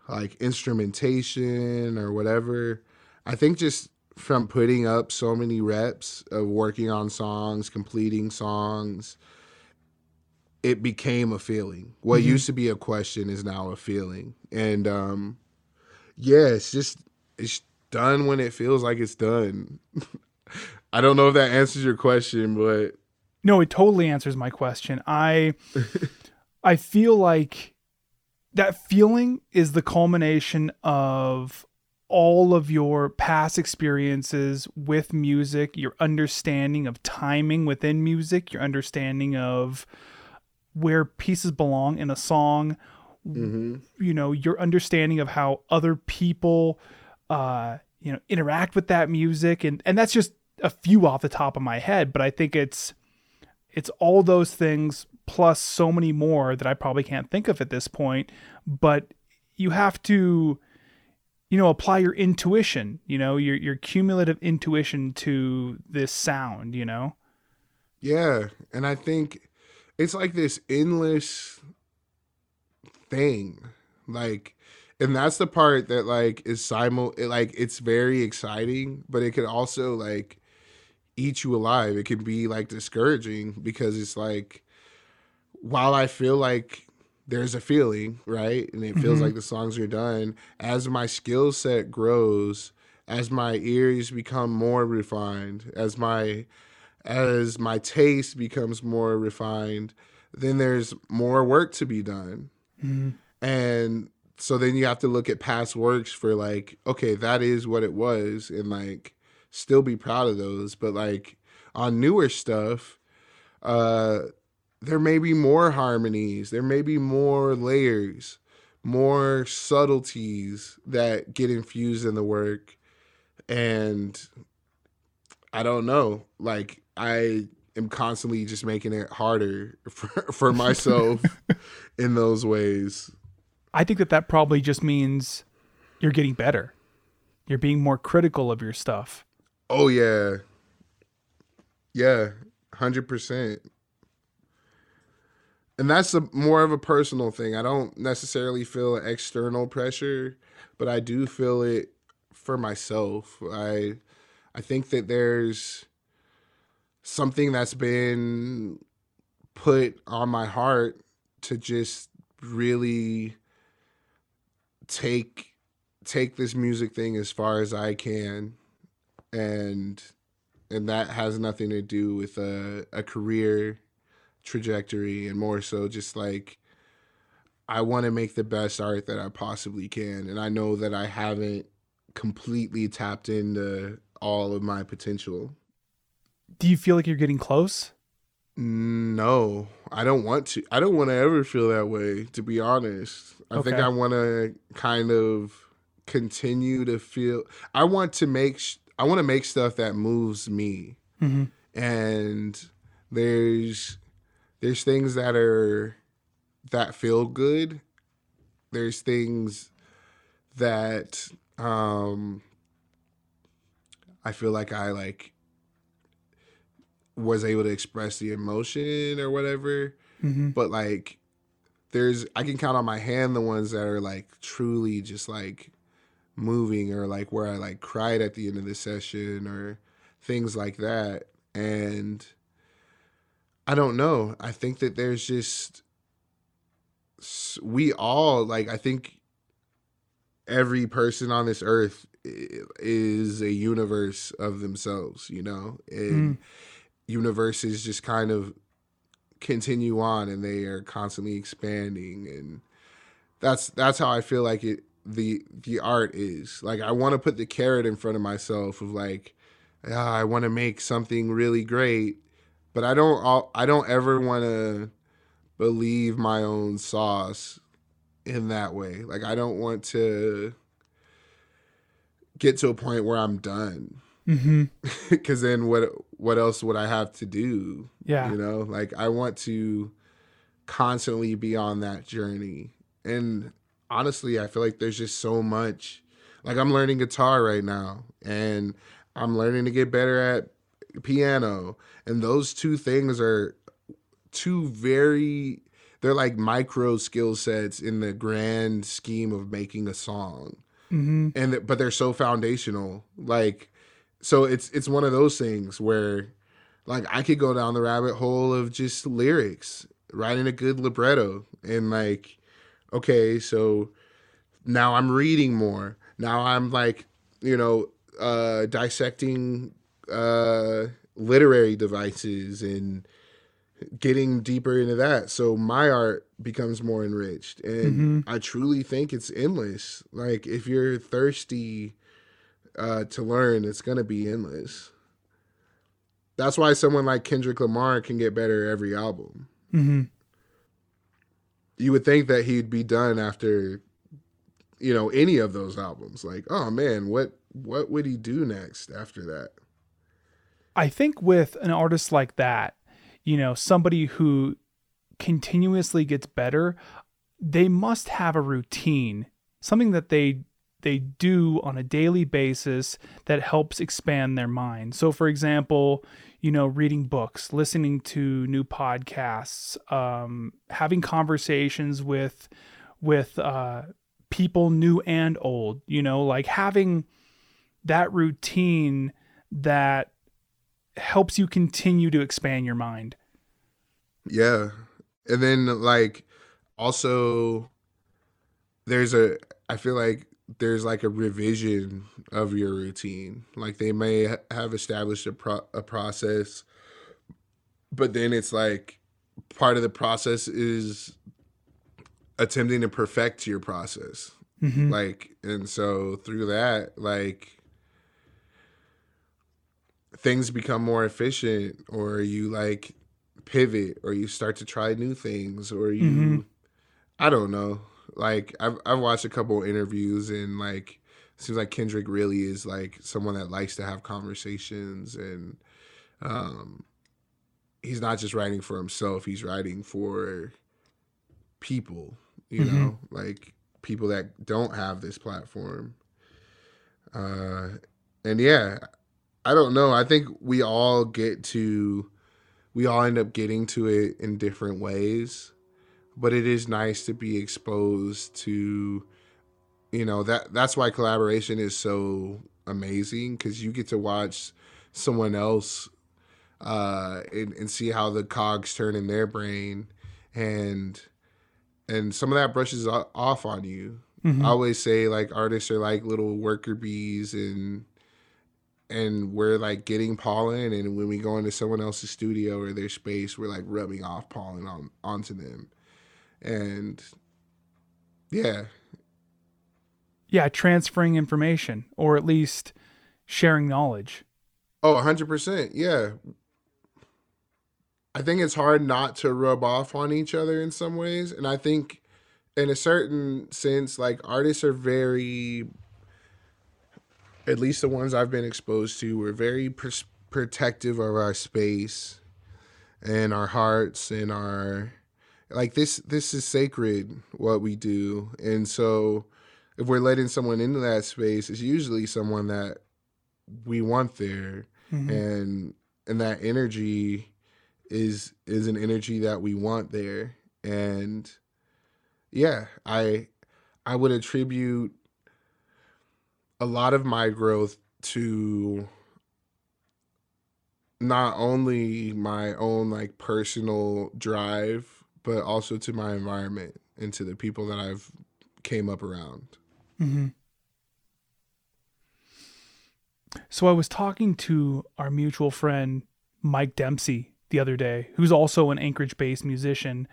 like instrumentation or whatever. I think just from putting up so many reps of working on songs, completing songs, it became a feeling. What Mhm. used to be a question is now a feeling. And um yeah, it's just it's done when it feels like it's done. I don't know if that answers your question, but No, it totally answers my question. I I feel like that feeling is the culmination of all of your past experiences with music, your understanding of timing within music, your understanding of where pieces belong in a song, mm-hmm. you know, your understanding of how other people uh, you know, interact with that music and and that's just a few off the top of my head, but I think it's it's all those things plus so many more that I probably can't think of at this point. But you have to, you know, apply your intuition, you know, your your cumulative intuition to this sound, you know. Yeah, and I think it's like this endless thing. Like and that's the part that like is simul like it's very exciting, but it could also like eat you alive. It can be like discouraging because it's like while I feel like there's a feeling, right? And it feels Mhm. like the songs are done, as my skill set grows, as my ears become more refined, as my as my taste becomes more refined, then there's more work to be done. And so then you have to look at past works for like, okay, that is what it was, and like still be proud of those. But like on newer stuff, uh, there may be more harmonies, there may be more layers, more subtleties that get infused in the work. And I don't know, like I am constantly just making it harder for, for myself in those ways. I think that that probably just means you're getting better. You're being more critical of your stuff. Oh yeah. Yeah, 100%. And that's a more of a personal thing. I don't necessarily feel external pressure, but I do feel it for myself. I I think that there's something that's been put on my heart to just really take take this music thing as far as I can and and that has nothing to do with a, a career trajectory and more so just like I want to make the best art that I possibly can and I know that I haven't completely tapped into all of my potential. Do you feel like you're getting close? No, I don't want to. I don't want to ever feel that way, to be honest. I think I want to kind of continue to feel. I want to make. sh- I want to make stuff that moves me, Mhm. and there's there's things that are that feel good. There's things that um I feel like I like was able to express the emotion or whatever. Mhm. But like there's I can count on my hand the ones that are like truly just like moving or like where I like cried at the end of the session or things like that. And I don't know. I think that there's just we all like I think every person on this earth is a universe of themselves, you know? And universes just kind of continue on and they are constantly expanding and that's that's how I feel like it the the art is. Like I want to put the carrot in front of myself of like ah, I want to make something really great, but I don't al- I don't ever want to believe my own sauce in that way. Like I don't want to get to a point where I'm done Mm-hmm. because then what what else would I have to do? Yeah. You know, like I want to constantly be on that journey. And honestly, I feel like there's just so much. Like I'm learning guitar right now and I'm learning to get better at piano. And those two things are two very they're like micro skill sets in the grand scheme of making a song Mm-hmm. and but they're so foundational like so it's it's one of those things where like i could go down the rabbit hole of just lyrics writing a good libretto and like okay so now i'm reading more now i'm like you know uh dissecting uh literary devices and getting deeper into that. So my art becomes more enriched. And i truly think it's endless. Like if you're thirsty uh to learn it's gonna be endless. That's why someone like kendrick lamar can get better every album. Mm-hmm. you would think that he'd be done after you know any of those albums. Like oh man what what would he do next after that I think with an artist like that, you know, somebody who continuously gets better, they must have a routine, something that they they do on a daily basis that helps expand their mind. So for example, you know, reading books, listening to new podcasts, um, having conversations with with uh, people new and old, you know, like having that routine that helps you continue to expand your mind. Yeah. And then like also there's a I feel like there's like a revision of your routine. Like they may ha- have established a pro- a process but then it's like part of the process is attempting to perfect your process. Mm-hmm. Like and so through that like things become more efficient or you like pivot or you start to try new things or you Mhm. I don't know. Like I've I've watched a couple interviews and like it seems like Kendrick really is like someone that likes to have conversations and um he's not just writing for himself, he's writing for people, you Mhm. know, like people that don't have this platform. Uh and yeah, I don't know. I think we all get to we all end up getting to it in different ways. But it is nice to be exposed to you know, that that's why collaboration is so amazing cuz you get to watch someone else uh and, and see how the cogs turn in their brain and and some of that brushes off on you. Mhm. I always say like artists are like little worker bees and and we're like getting pollen and when we go into someone else's studio or their space we're like rubbing off pollen on onto them. And yeah. Yeah, transferring information or at least sharing knowledge. oh 100% yeah. I think it's hard not to rub off on each other in some ways and i think in a certain sense like artists are very at least the ones i've been exposed to were very pers- protective of our space and our hearts and our like this this is sacred what we do. And so if we're letting someone into that space it's usually someone that we want there. Mhm. and and that energy is is an energy that we want there. And yeah i i would attribute a lot of my growth to not only my own like personal drive, but also to my environment and to the people that I've came up around. Mm-hmm. So I was talking to our mutual friend Mike Dempsey the other day, who's also an Anchorage-based musician,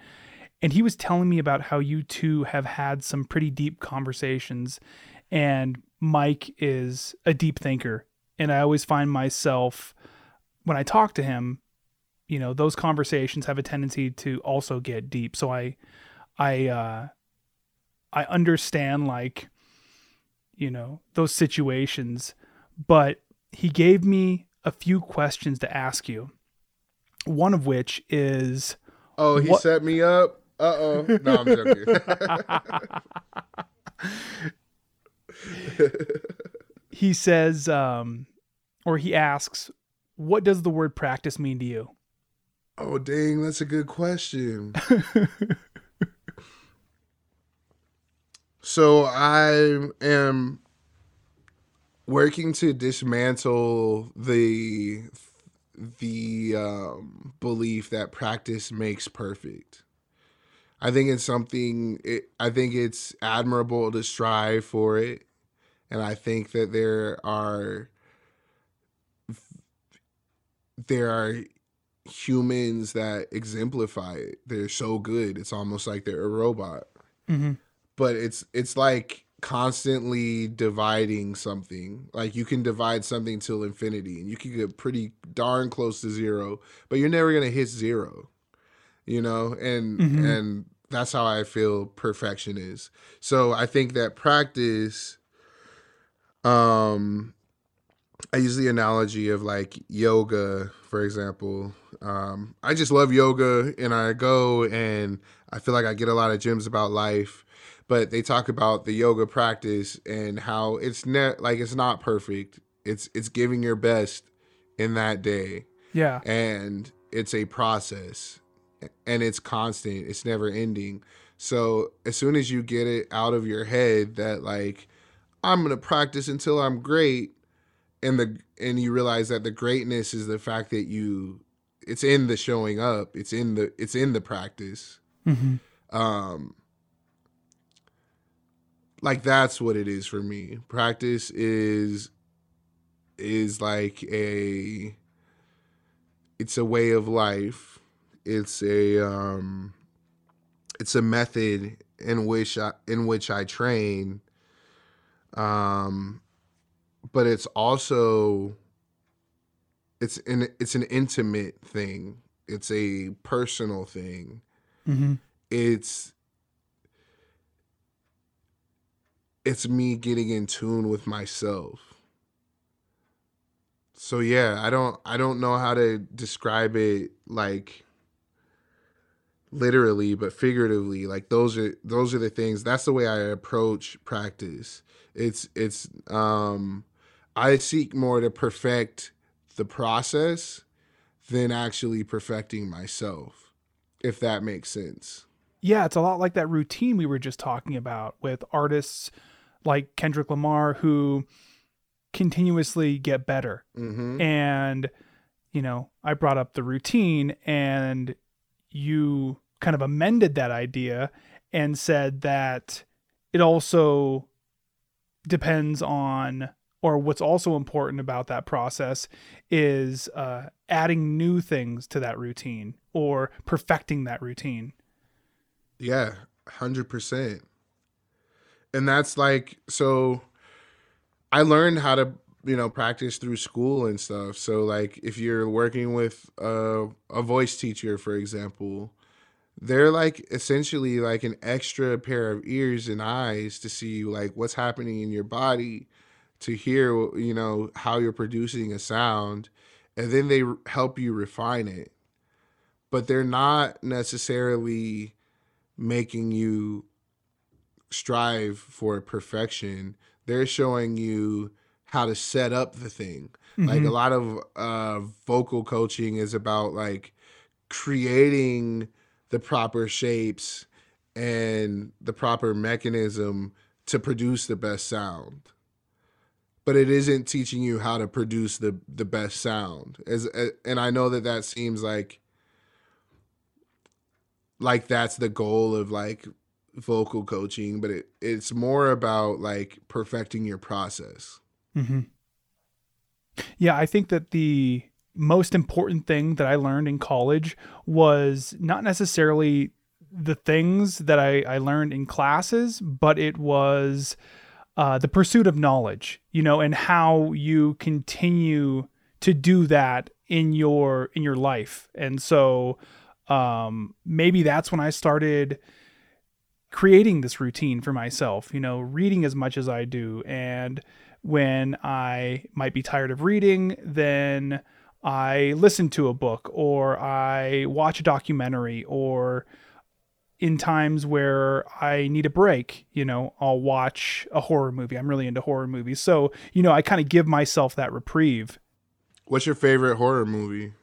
and he was telling me about how you two have had some pretty deep conversations and Mike is a deep thinker and I always find myself when I talk to him, you know, those conversations have a tendency to also get deep. So I I uh I understand like you know, those situations, but he gave me a few questions to ask you. One of which is Oh, he What- set me up. Uh oh. No, I'm joking. he says um or he asks what does the word practice mean to you? oh, dang, that's a good question. so I am working to dismantle the the um, belief that practice makes perfect. I think it's something. It, I think it's admirable to strive for it, and I think that there are there are humans that exemplify it. They're so good. It's almost like they're a robot. Mm-hmm. But it's it's like constantly dividing something. Like you can divide something till infinity and you can get pretty darn close to zero, but you're never going to hit zero. You know? And Mhm. and that's how I feel perfection is. So I think that practice um I use the analogy of like yoga, for example. Um, I just love yoga and I go and I feel like I get a lot of gems about life. But they talk about the yoga practice and how it's net like it's not perfect. It's it's giving your best in that day. Yeah. And it's a process and it's constant. It's never ending. So as soon as you get it out of your head that like I'm gonna practice until I'm great, and the and you realize that the greatness is the fact that you it's in the showing up it's in the it's in the practice. Mm-hmm. um like that's what it is for me. Practice is is like a it's a way of life. It's a um it's a method in which I, in which I train um but it's also it's an it's an intimate thing. It's a personal thing. Mm-hmm. it's it's me getting in tune with myself. So yeah i don't i don't know how to describe it like literally but figuratively like those are those are the things that's the way i approach practice it's it's um i seek more to perfect the process than actually perfecting myself if that makes sense Yeah, it's a lot like that routine we were just talking about with artists like Kendrick Lamar who continuously get better. mm-hmm. And, you know, I brought up the routine and you kind of amended that idea and said that it also depends on, or what's also important about that process is uh, adding new things to that routine or perfecting that routine. Yeah, hundred percent. And that's like so. I learned how to you know practice through school and stuff. So like if you're working with a a voice teacher, for example, they're like essentially like an extra pair of ears and eyes to see like what's happening in your body, to hear you know how you're producing a sound, and then they help you refine it. But they're not necessarily making you strive for perfection. They're showing you how to set up the thing. Like a lot of uh vocal coaching is about like creating the proper shapes and the proper mechanism to produce the best sound but it isn't teaching you how to produce the the best sound. As and I know that that seems like like that's the goal of like vocal coaching, but it it's more about like perfecting your process. Mm-hmm. Yeah, I think that the most important thing that I learned in college was not necessarily the things that I, I learned in classes, but it was uh, the pursuit of knowledge, you know, and how you continue to do that in your in your life. And so um, maybe that's when I started creating this routine for myself, you know, reading as much as I do. And when I might be tired of reading, then I listen to a book or I watch a documentary or in times where I need a break, you know, I'll watch a horror movie. I'm really into horror movies. So, you know, I kind of give myself that reprieve. What's your favorite horror movie?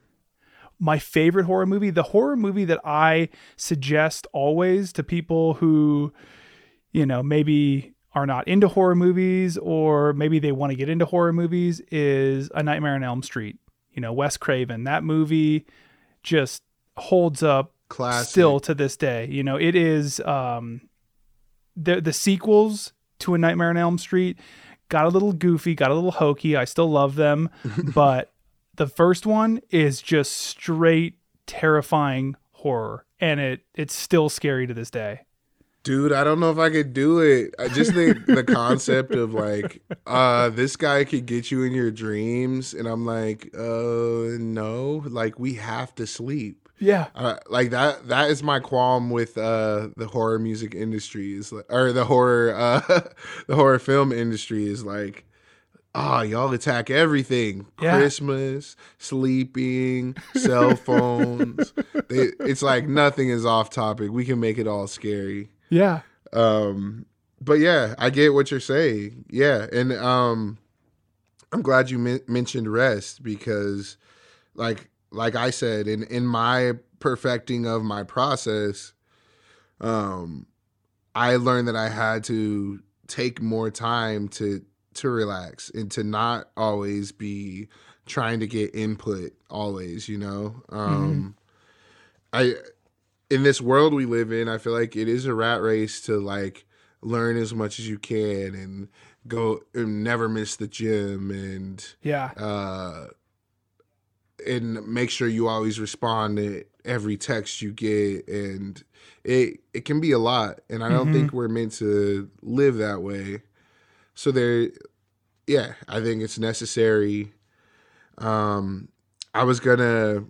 My favorite horror movie, the horror movie that I suggest always to people who, you know, maybe are not into horror movies or maybe they want to get into horror movies is A Nightmare on Elm Street. You know, Wes Craven. That movie just holds up Classic. still to this day. You know, it is um the the sequels to A Nightmare on Elm Street got a little goofy, got a little hokey. I still love them, but the first one is just straight terrifying horror and it it's still scary to this day. Dude, I don't know if I could do it. I just think the concept of like, uh, this guy could get you in your dreams, and I'm like, uh, no, like we have to sleep. Yeah. Uh, like that. That is my qualm with uh the horror music industry is like, or the horror uh the horror film industry is like, ah, y'all attack everything. Yeah. Christmas, sleeping, cell phones. they, it's like nothing is off topic. We can make it all scary. Yeah. Um, but yeah, I get what you're saying. Yeah, and um, I'm glad you men- mentioned rest because, like, like I said, in in my perfecting of my process, um, I learned that I had to take more time to to relax and to not always be trying to get input always you know um i in this world we live in i feel like it is a rat race to like learn as much as you can and go and never miss the gym and Yeah. uh and make sure you always respond to every text you get and it it can be a lot and i don't Mhm. think we're meant to live that way so there yeah i think it's necessary um i was gonna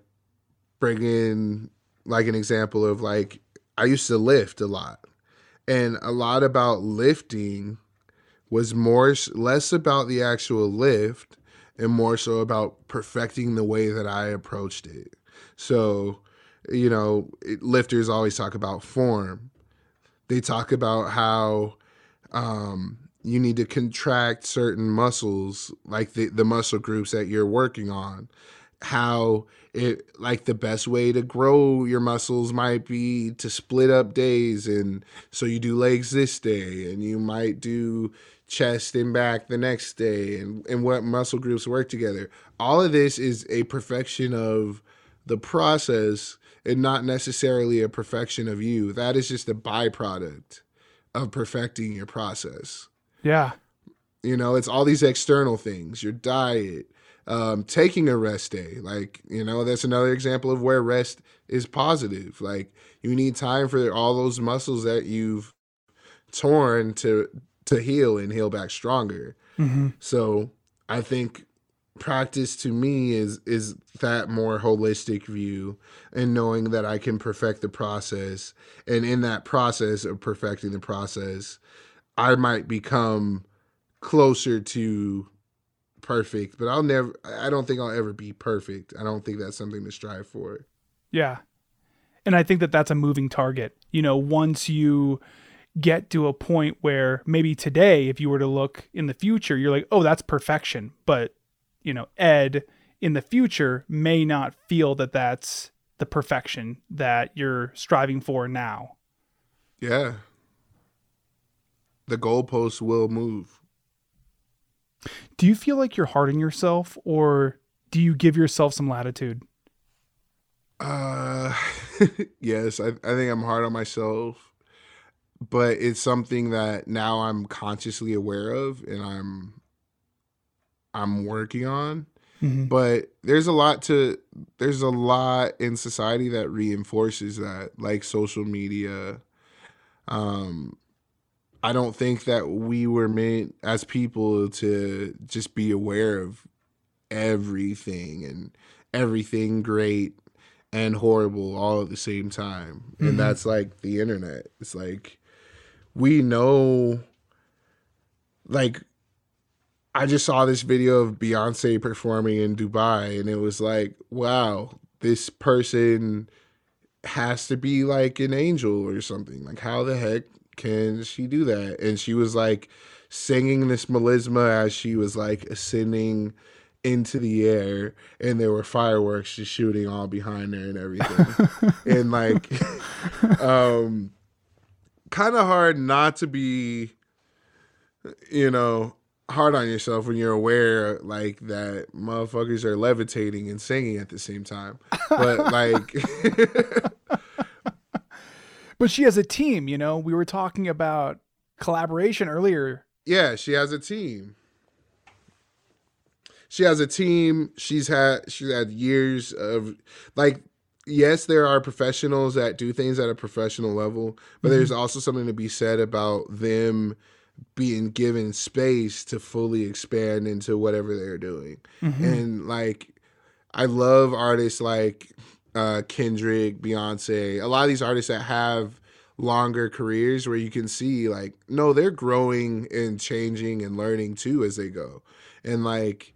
bring in like an example of like i used to lift a lot and a lot about lifting was more less about the actual lift and more so about perfecting the way that I approached it. So, you know, lifters always talk about form. They talk about how um, you need to contract certain muscles, like the, the muscle groups that you're working on. How it like the best way to grow your muscles might be to split up days, and so you do legs this day, and you might do chest and back the next day and, and what muscle groups work together. All of this is a perfection of the process and not necessarily a perfection of you. That is just a byproduct of perfecting your process. Yeah. You know, it's all these external things, your diet, um, taking a rest day. Like, you know, that's another example of where rest is positive. Like, you need time for all those muscles that you've torn to to heal and heal back stronger. Mm-hmm. So I think practice to me is is that more holistic view and knowing that I can perfect the process and in that process of perfecting the process I might become closer to perfect but I'll never I don't think I'll ever be perfect. I don't think that's something to strive for. Yeah. And I think that that's a moving target. You know, once you get to a point where maybe today, if you were to look in the future, you're like, oh, that's perfection. But, you know, Ed in the future may not feel that that's the perfection that you're striving for now. Yeah. The goalposts will move. Do you feel like you're hard on yourself or do you give yourself some latitude? Uh, yes, I, I think I'm hard on myself, but it's something that now I'm consciously aware of and I'm I'm working on. Mhm. But there's a lot to there's a lot in society that reinforces that, like social media. Um, I don't think that we were meant as people to just be aware of everything and everything great and horrible all at the same time. Mhm. And that's like the internet. It's like we know like I just saw this video of Beyonce performing in Dubai and it was like, wow, this person has to be like an angel or something. Like how the heck can she do that? And she was like singing this melisma as she was like ascending into the air and there were fireworks just shooting all behind her and everything. and like um kind of hard not to be you know hard on yourself when you're aware like that motherfuckers are levitating and singing at the same time but like But she has a team, you know. We were talking about collaboration earlier. yeah she has a team. She has a team. She's had she's had years of like yes there are professionals that do things at a professional level but there's mm-hmm. also something to be said about them being given space to fully expand into whatever they're doing. Mm-hmm. And like i love artists like uh kendrick beyonce a lot of these artists that have longer careers where you can see like no they're growing and changing and learning too as they go. And like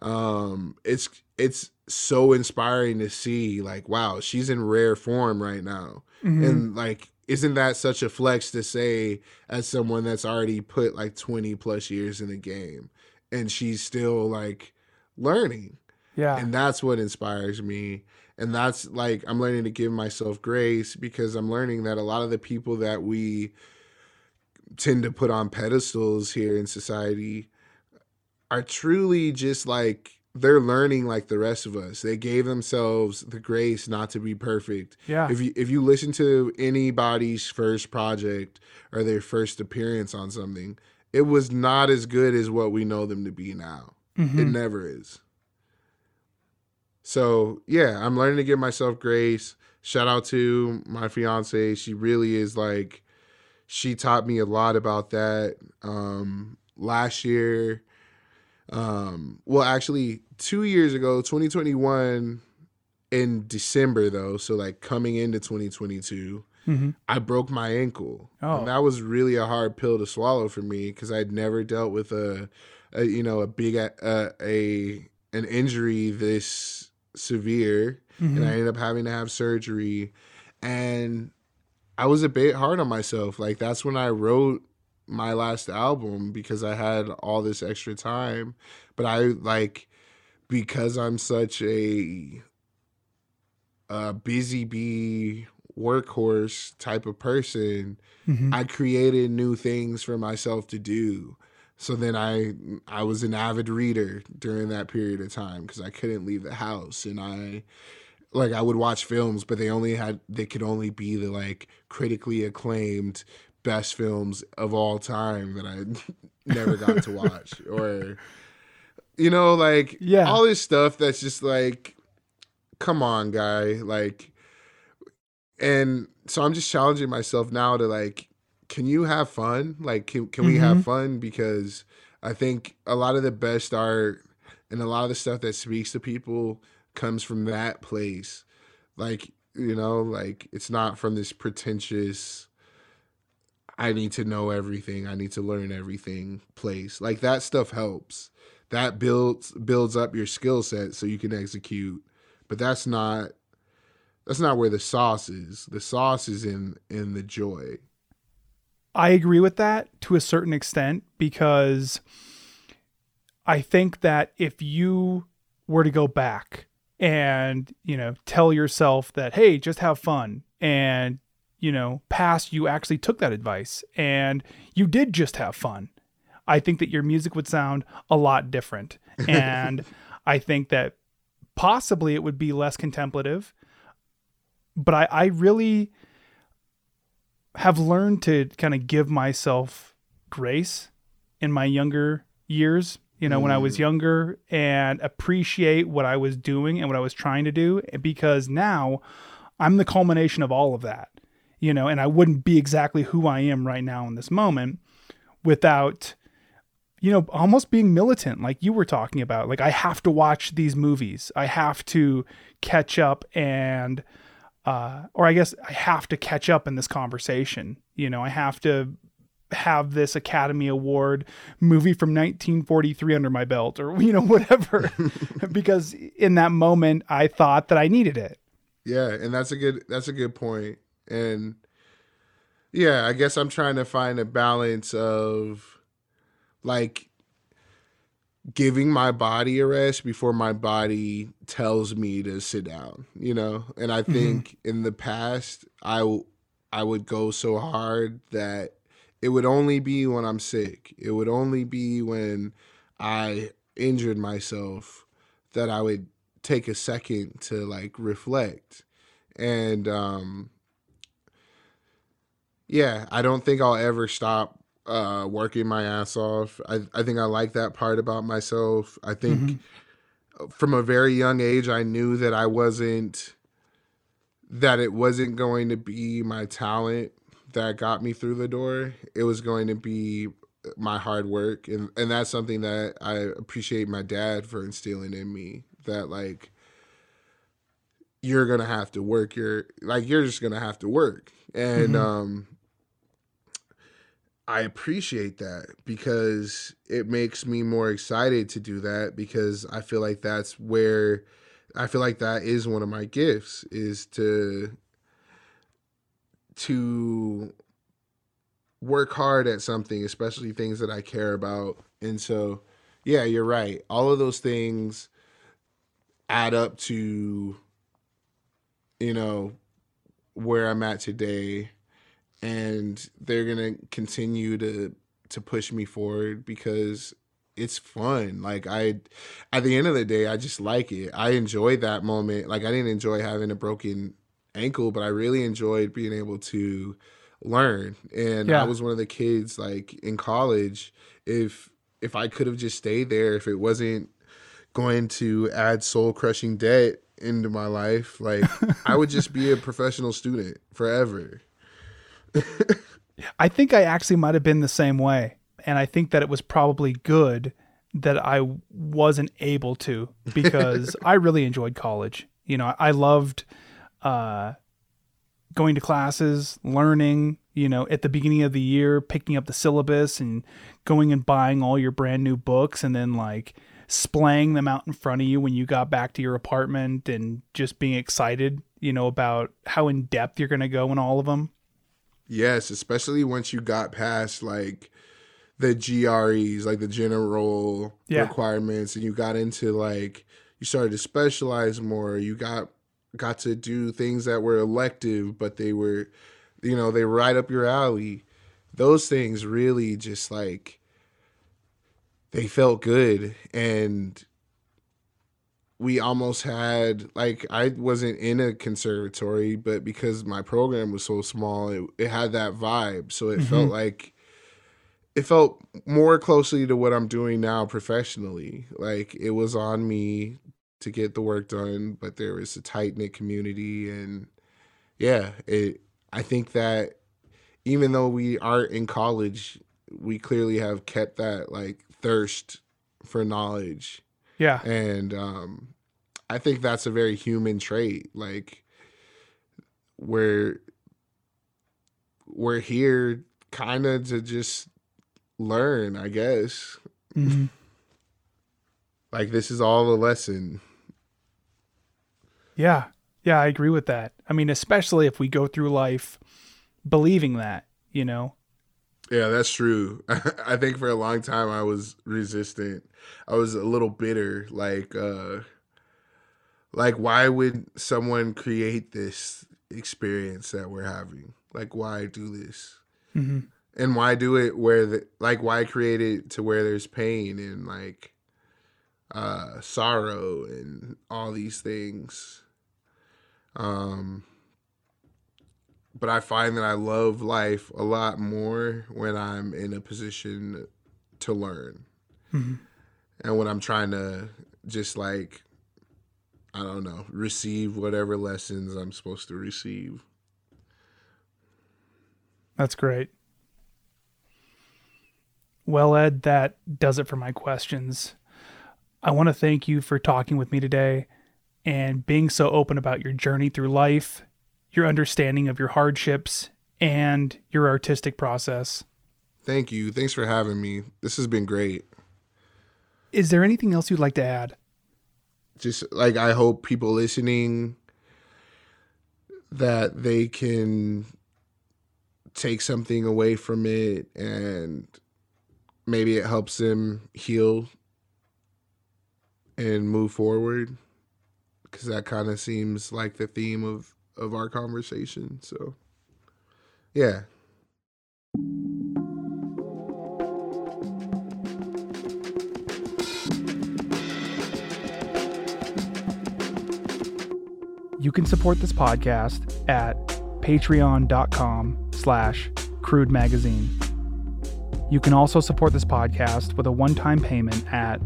um it's it's so inspiring to see like wow she's in rare form right now. And like isn't that such a flex to say as someone that's already put like 20 plus years in the game and she's still like learning? Yeah. and that's what inspires me and that's like i'm learning to give myself grace because i'm learning that a lot of the people that we tend to put on pedestals here in society are truly just like they're learning like the rest of us they gave themselves the grace not to be perfect yeah. if you if you listen to anybody's first project or their first appearance on something it was not as good as what we know them to be now it Mhm. never is. So yeah, I'm learning to give myself grace. Shout out to my fiance. She really is like she taught me a lot about that. Um last year, um, well actually two years ago, 2021 in December though, so like coming into 2022, Mhm. I broke my ankle. Oh. And that was really a hard pill to swallow for me because I'd never dealt with a, a you know, a big uh, a an injury this severe and I ended up having to have surgery and I was a bit hard on myself. Like that's when I wrote my last album because I had all this extra time, but I like because I'm such a a busy bee workhorse type of person, Mhm. I created new things for myself to do. So then I I was an avid reader during that period of time because I couldn't leave the house and I like I would watch films, but they only had they could only be the like critically acclaimed best films of all time that I never got to watch or you know like Yeah. all this stuff that's just like come on guy like and so I'm just challenging myself now to like can you have fun like can can we have mm-hmm. fun because I think a lot of the best art and a lot of the stuff that speaks to people comes from that place like you know like it's not from this pretentious I need to know everything. I need to learn everything place. Like that stuff helps. That builds builds up your skill set so you can execute. But that's not that's not where the sauce is. The sauce is in in the joy. I agree with that to a certain extent because I think that if you were to go back and, you know, tell yourself that, hey, just have fun, and, you know, past you actually took that advice and you did just have fun, I think that your music would sound a lot different. And I think that possibly it would be less contemplative. But I, I really have learned to kind of give myself grace in my younger years, you know, when I was mm. younger and appreciate what I was doing and what I was trying to do because now I'm the culmination of all of that, you know, and I wouldn't be exactly who I am right now in this moment without you know almost being militant like you were talking about like I have to watch these movies. I have to catch up and uh or I guess I have to catch up in this conversation. You know, I have to have this Academy Award movie from 1943 under my belt or you know whatever because in that moment I thought that I needed it. Yeah, and that's a good that's a good point. And yeah, I guess I'm trying to find a balance of like giving my body a rest before my body tells me to sit down, you know? And I think in the past I w- I would go so hard that it would only be when I'm sick. It would only be when I injured myself that I would take a second to like reflect. And um yeah, I don't think I'll ever stop uh working my ass off. I I think I like that part about myself. I think from a very young age I knew that I wasn't that it wasn't going to be my talent that got me through the door. It was going to be my hard work and and that's something that I appreciate my dad for instilling in me that like you're going to have to work your like you're just going to have to work. And Mhm. um I appreciate that because it makes me more excited to do that because I feel like that's where I feel like that is one of my gifts is to to work hard at something, especially things that I care about. And so, yeah, you're right. All of those things add up to you know where I'm at today and they're to continue to to push me forward because it's fun. Like I at the end of the day, I just like it. I enjoyed that moment. Like I didn't enjoy having a broken ankle, but I really enjoyed being able to learn. And Yeah. I was one of the kids like in college if if I could have just stayed there if it wasn't going to add soul crushing debt into my life, like I would just be a professional student forever. I think I actually might have been the same way. And I think that it was probably good that I wasn't able to because I really enjoyed college. You know, I loved uh, going to classes, learning, you know, at the beginning of the year, picking up the syllabus and going and buying all your brand new books and then like splaying them out in front of you when you got back to your apartment and just being excited, you know, about how in depth you're going to go in all of them. Yes, especially once you got past like the GREs, like the general Yeah. requirements, and you got into like you started to specialize more. You got got to do things that were elective, but they were, you know, they were right up your alley. Those things really just like they felt good, and we almost had like I wasn't in a conservatory, but because my program was so small, it, it had that vibe. So it felt mm-hmm. like it felt more closely to what I'm doing now professionally. Like it was on me to get the work done, but there was a tight knit community and yeah, it I think that even though we aren't in college, we clearly have kept that like thirst for knowledge Yeah. and um i think that's a very human trait like we're we're here kind of to just learn i guess hmm like this is all a lesson Yeah. Yeah, I agree with that. I mean, especially if we go through life believing that, you know. Yeah that's true. I think for a long time i was resistant. I was a little bitter like uh like why would someone create this experience that we're having? Like why do this? Hmm and why do it where the like why create it to where there's pain and like uh sorrow and all these things? Um but I find that I love life a lot more when I'm in a position to learn. Mhm. And when I'm trying to just like I don't know, receive whatever lessons I'm supposed to receive. That's great. Well, Ed, that does it for my questions. I want to thank you for talking with me today and being so open about your journey through life, your understanding of your hardships, and your artistic process. Thank you. Thanks for having me. This has been great. Is there anything else you'd like to add? just like I hope people listening that they can take something away from it and maybe it helps them heal and move forward because that kind of seems like the theme of of our conversation so yeah You can support this podcast at patreon.com slash crude magazine. You can also support this podcast with a one-time payment at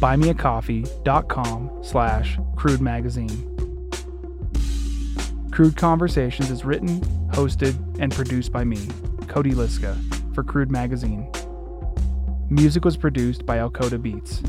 buymeacoffee.com slash crude magazine. Crude Conversations is written, hosted, and produced by me, Cody Liska, for Crude Magazine. Music was produced by Alcoda Beats.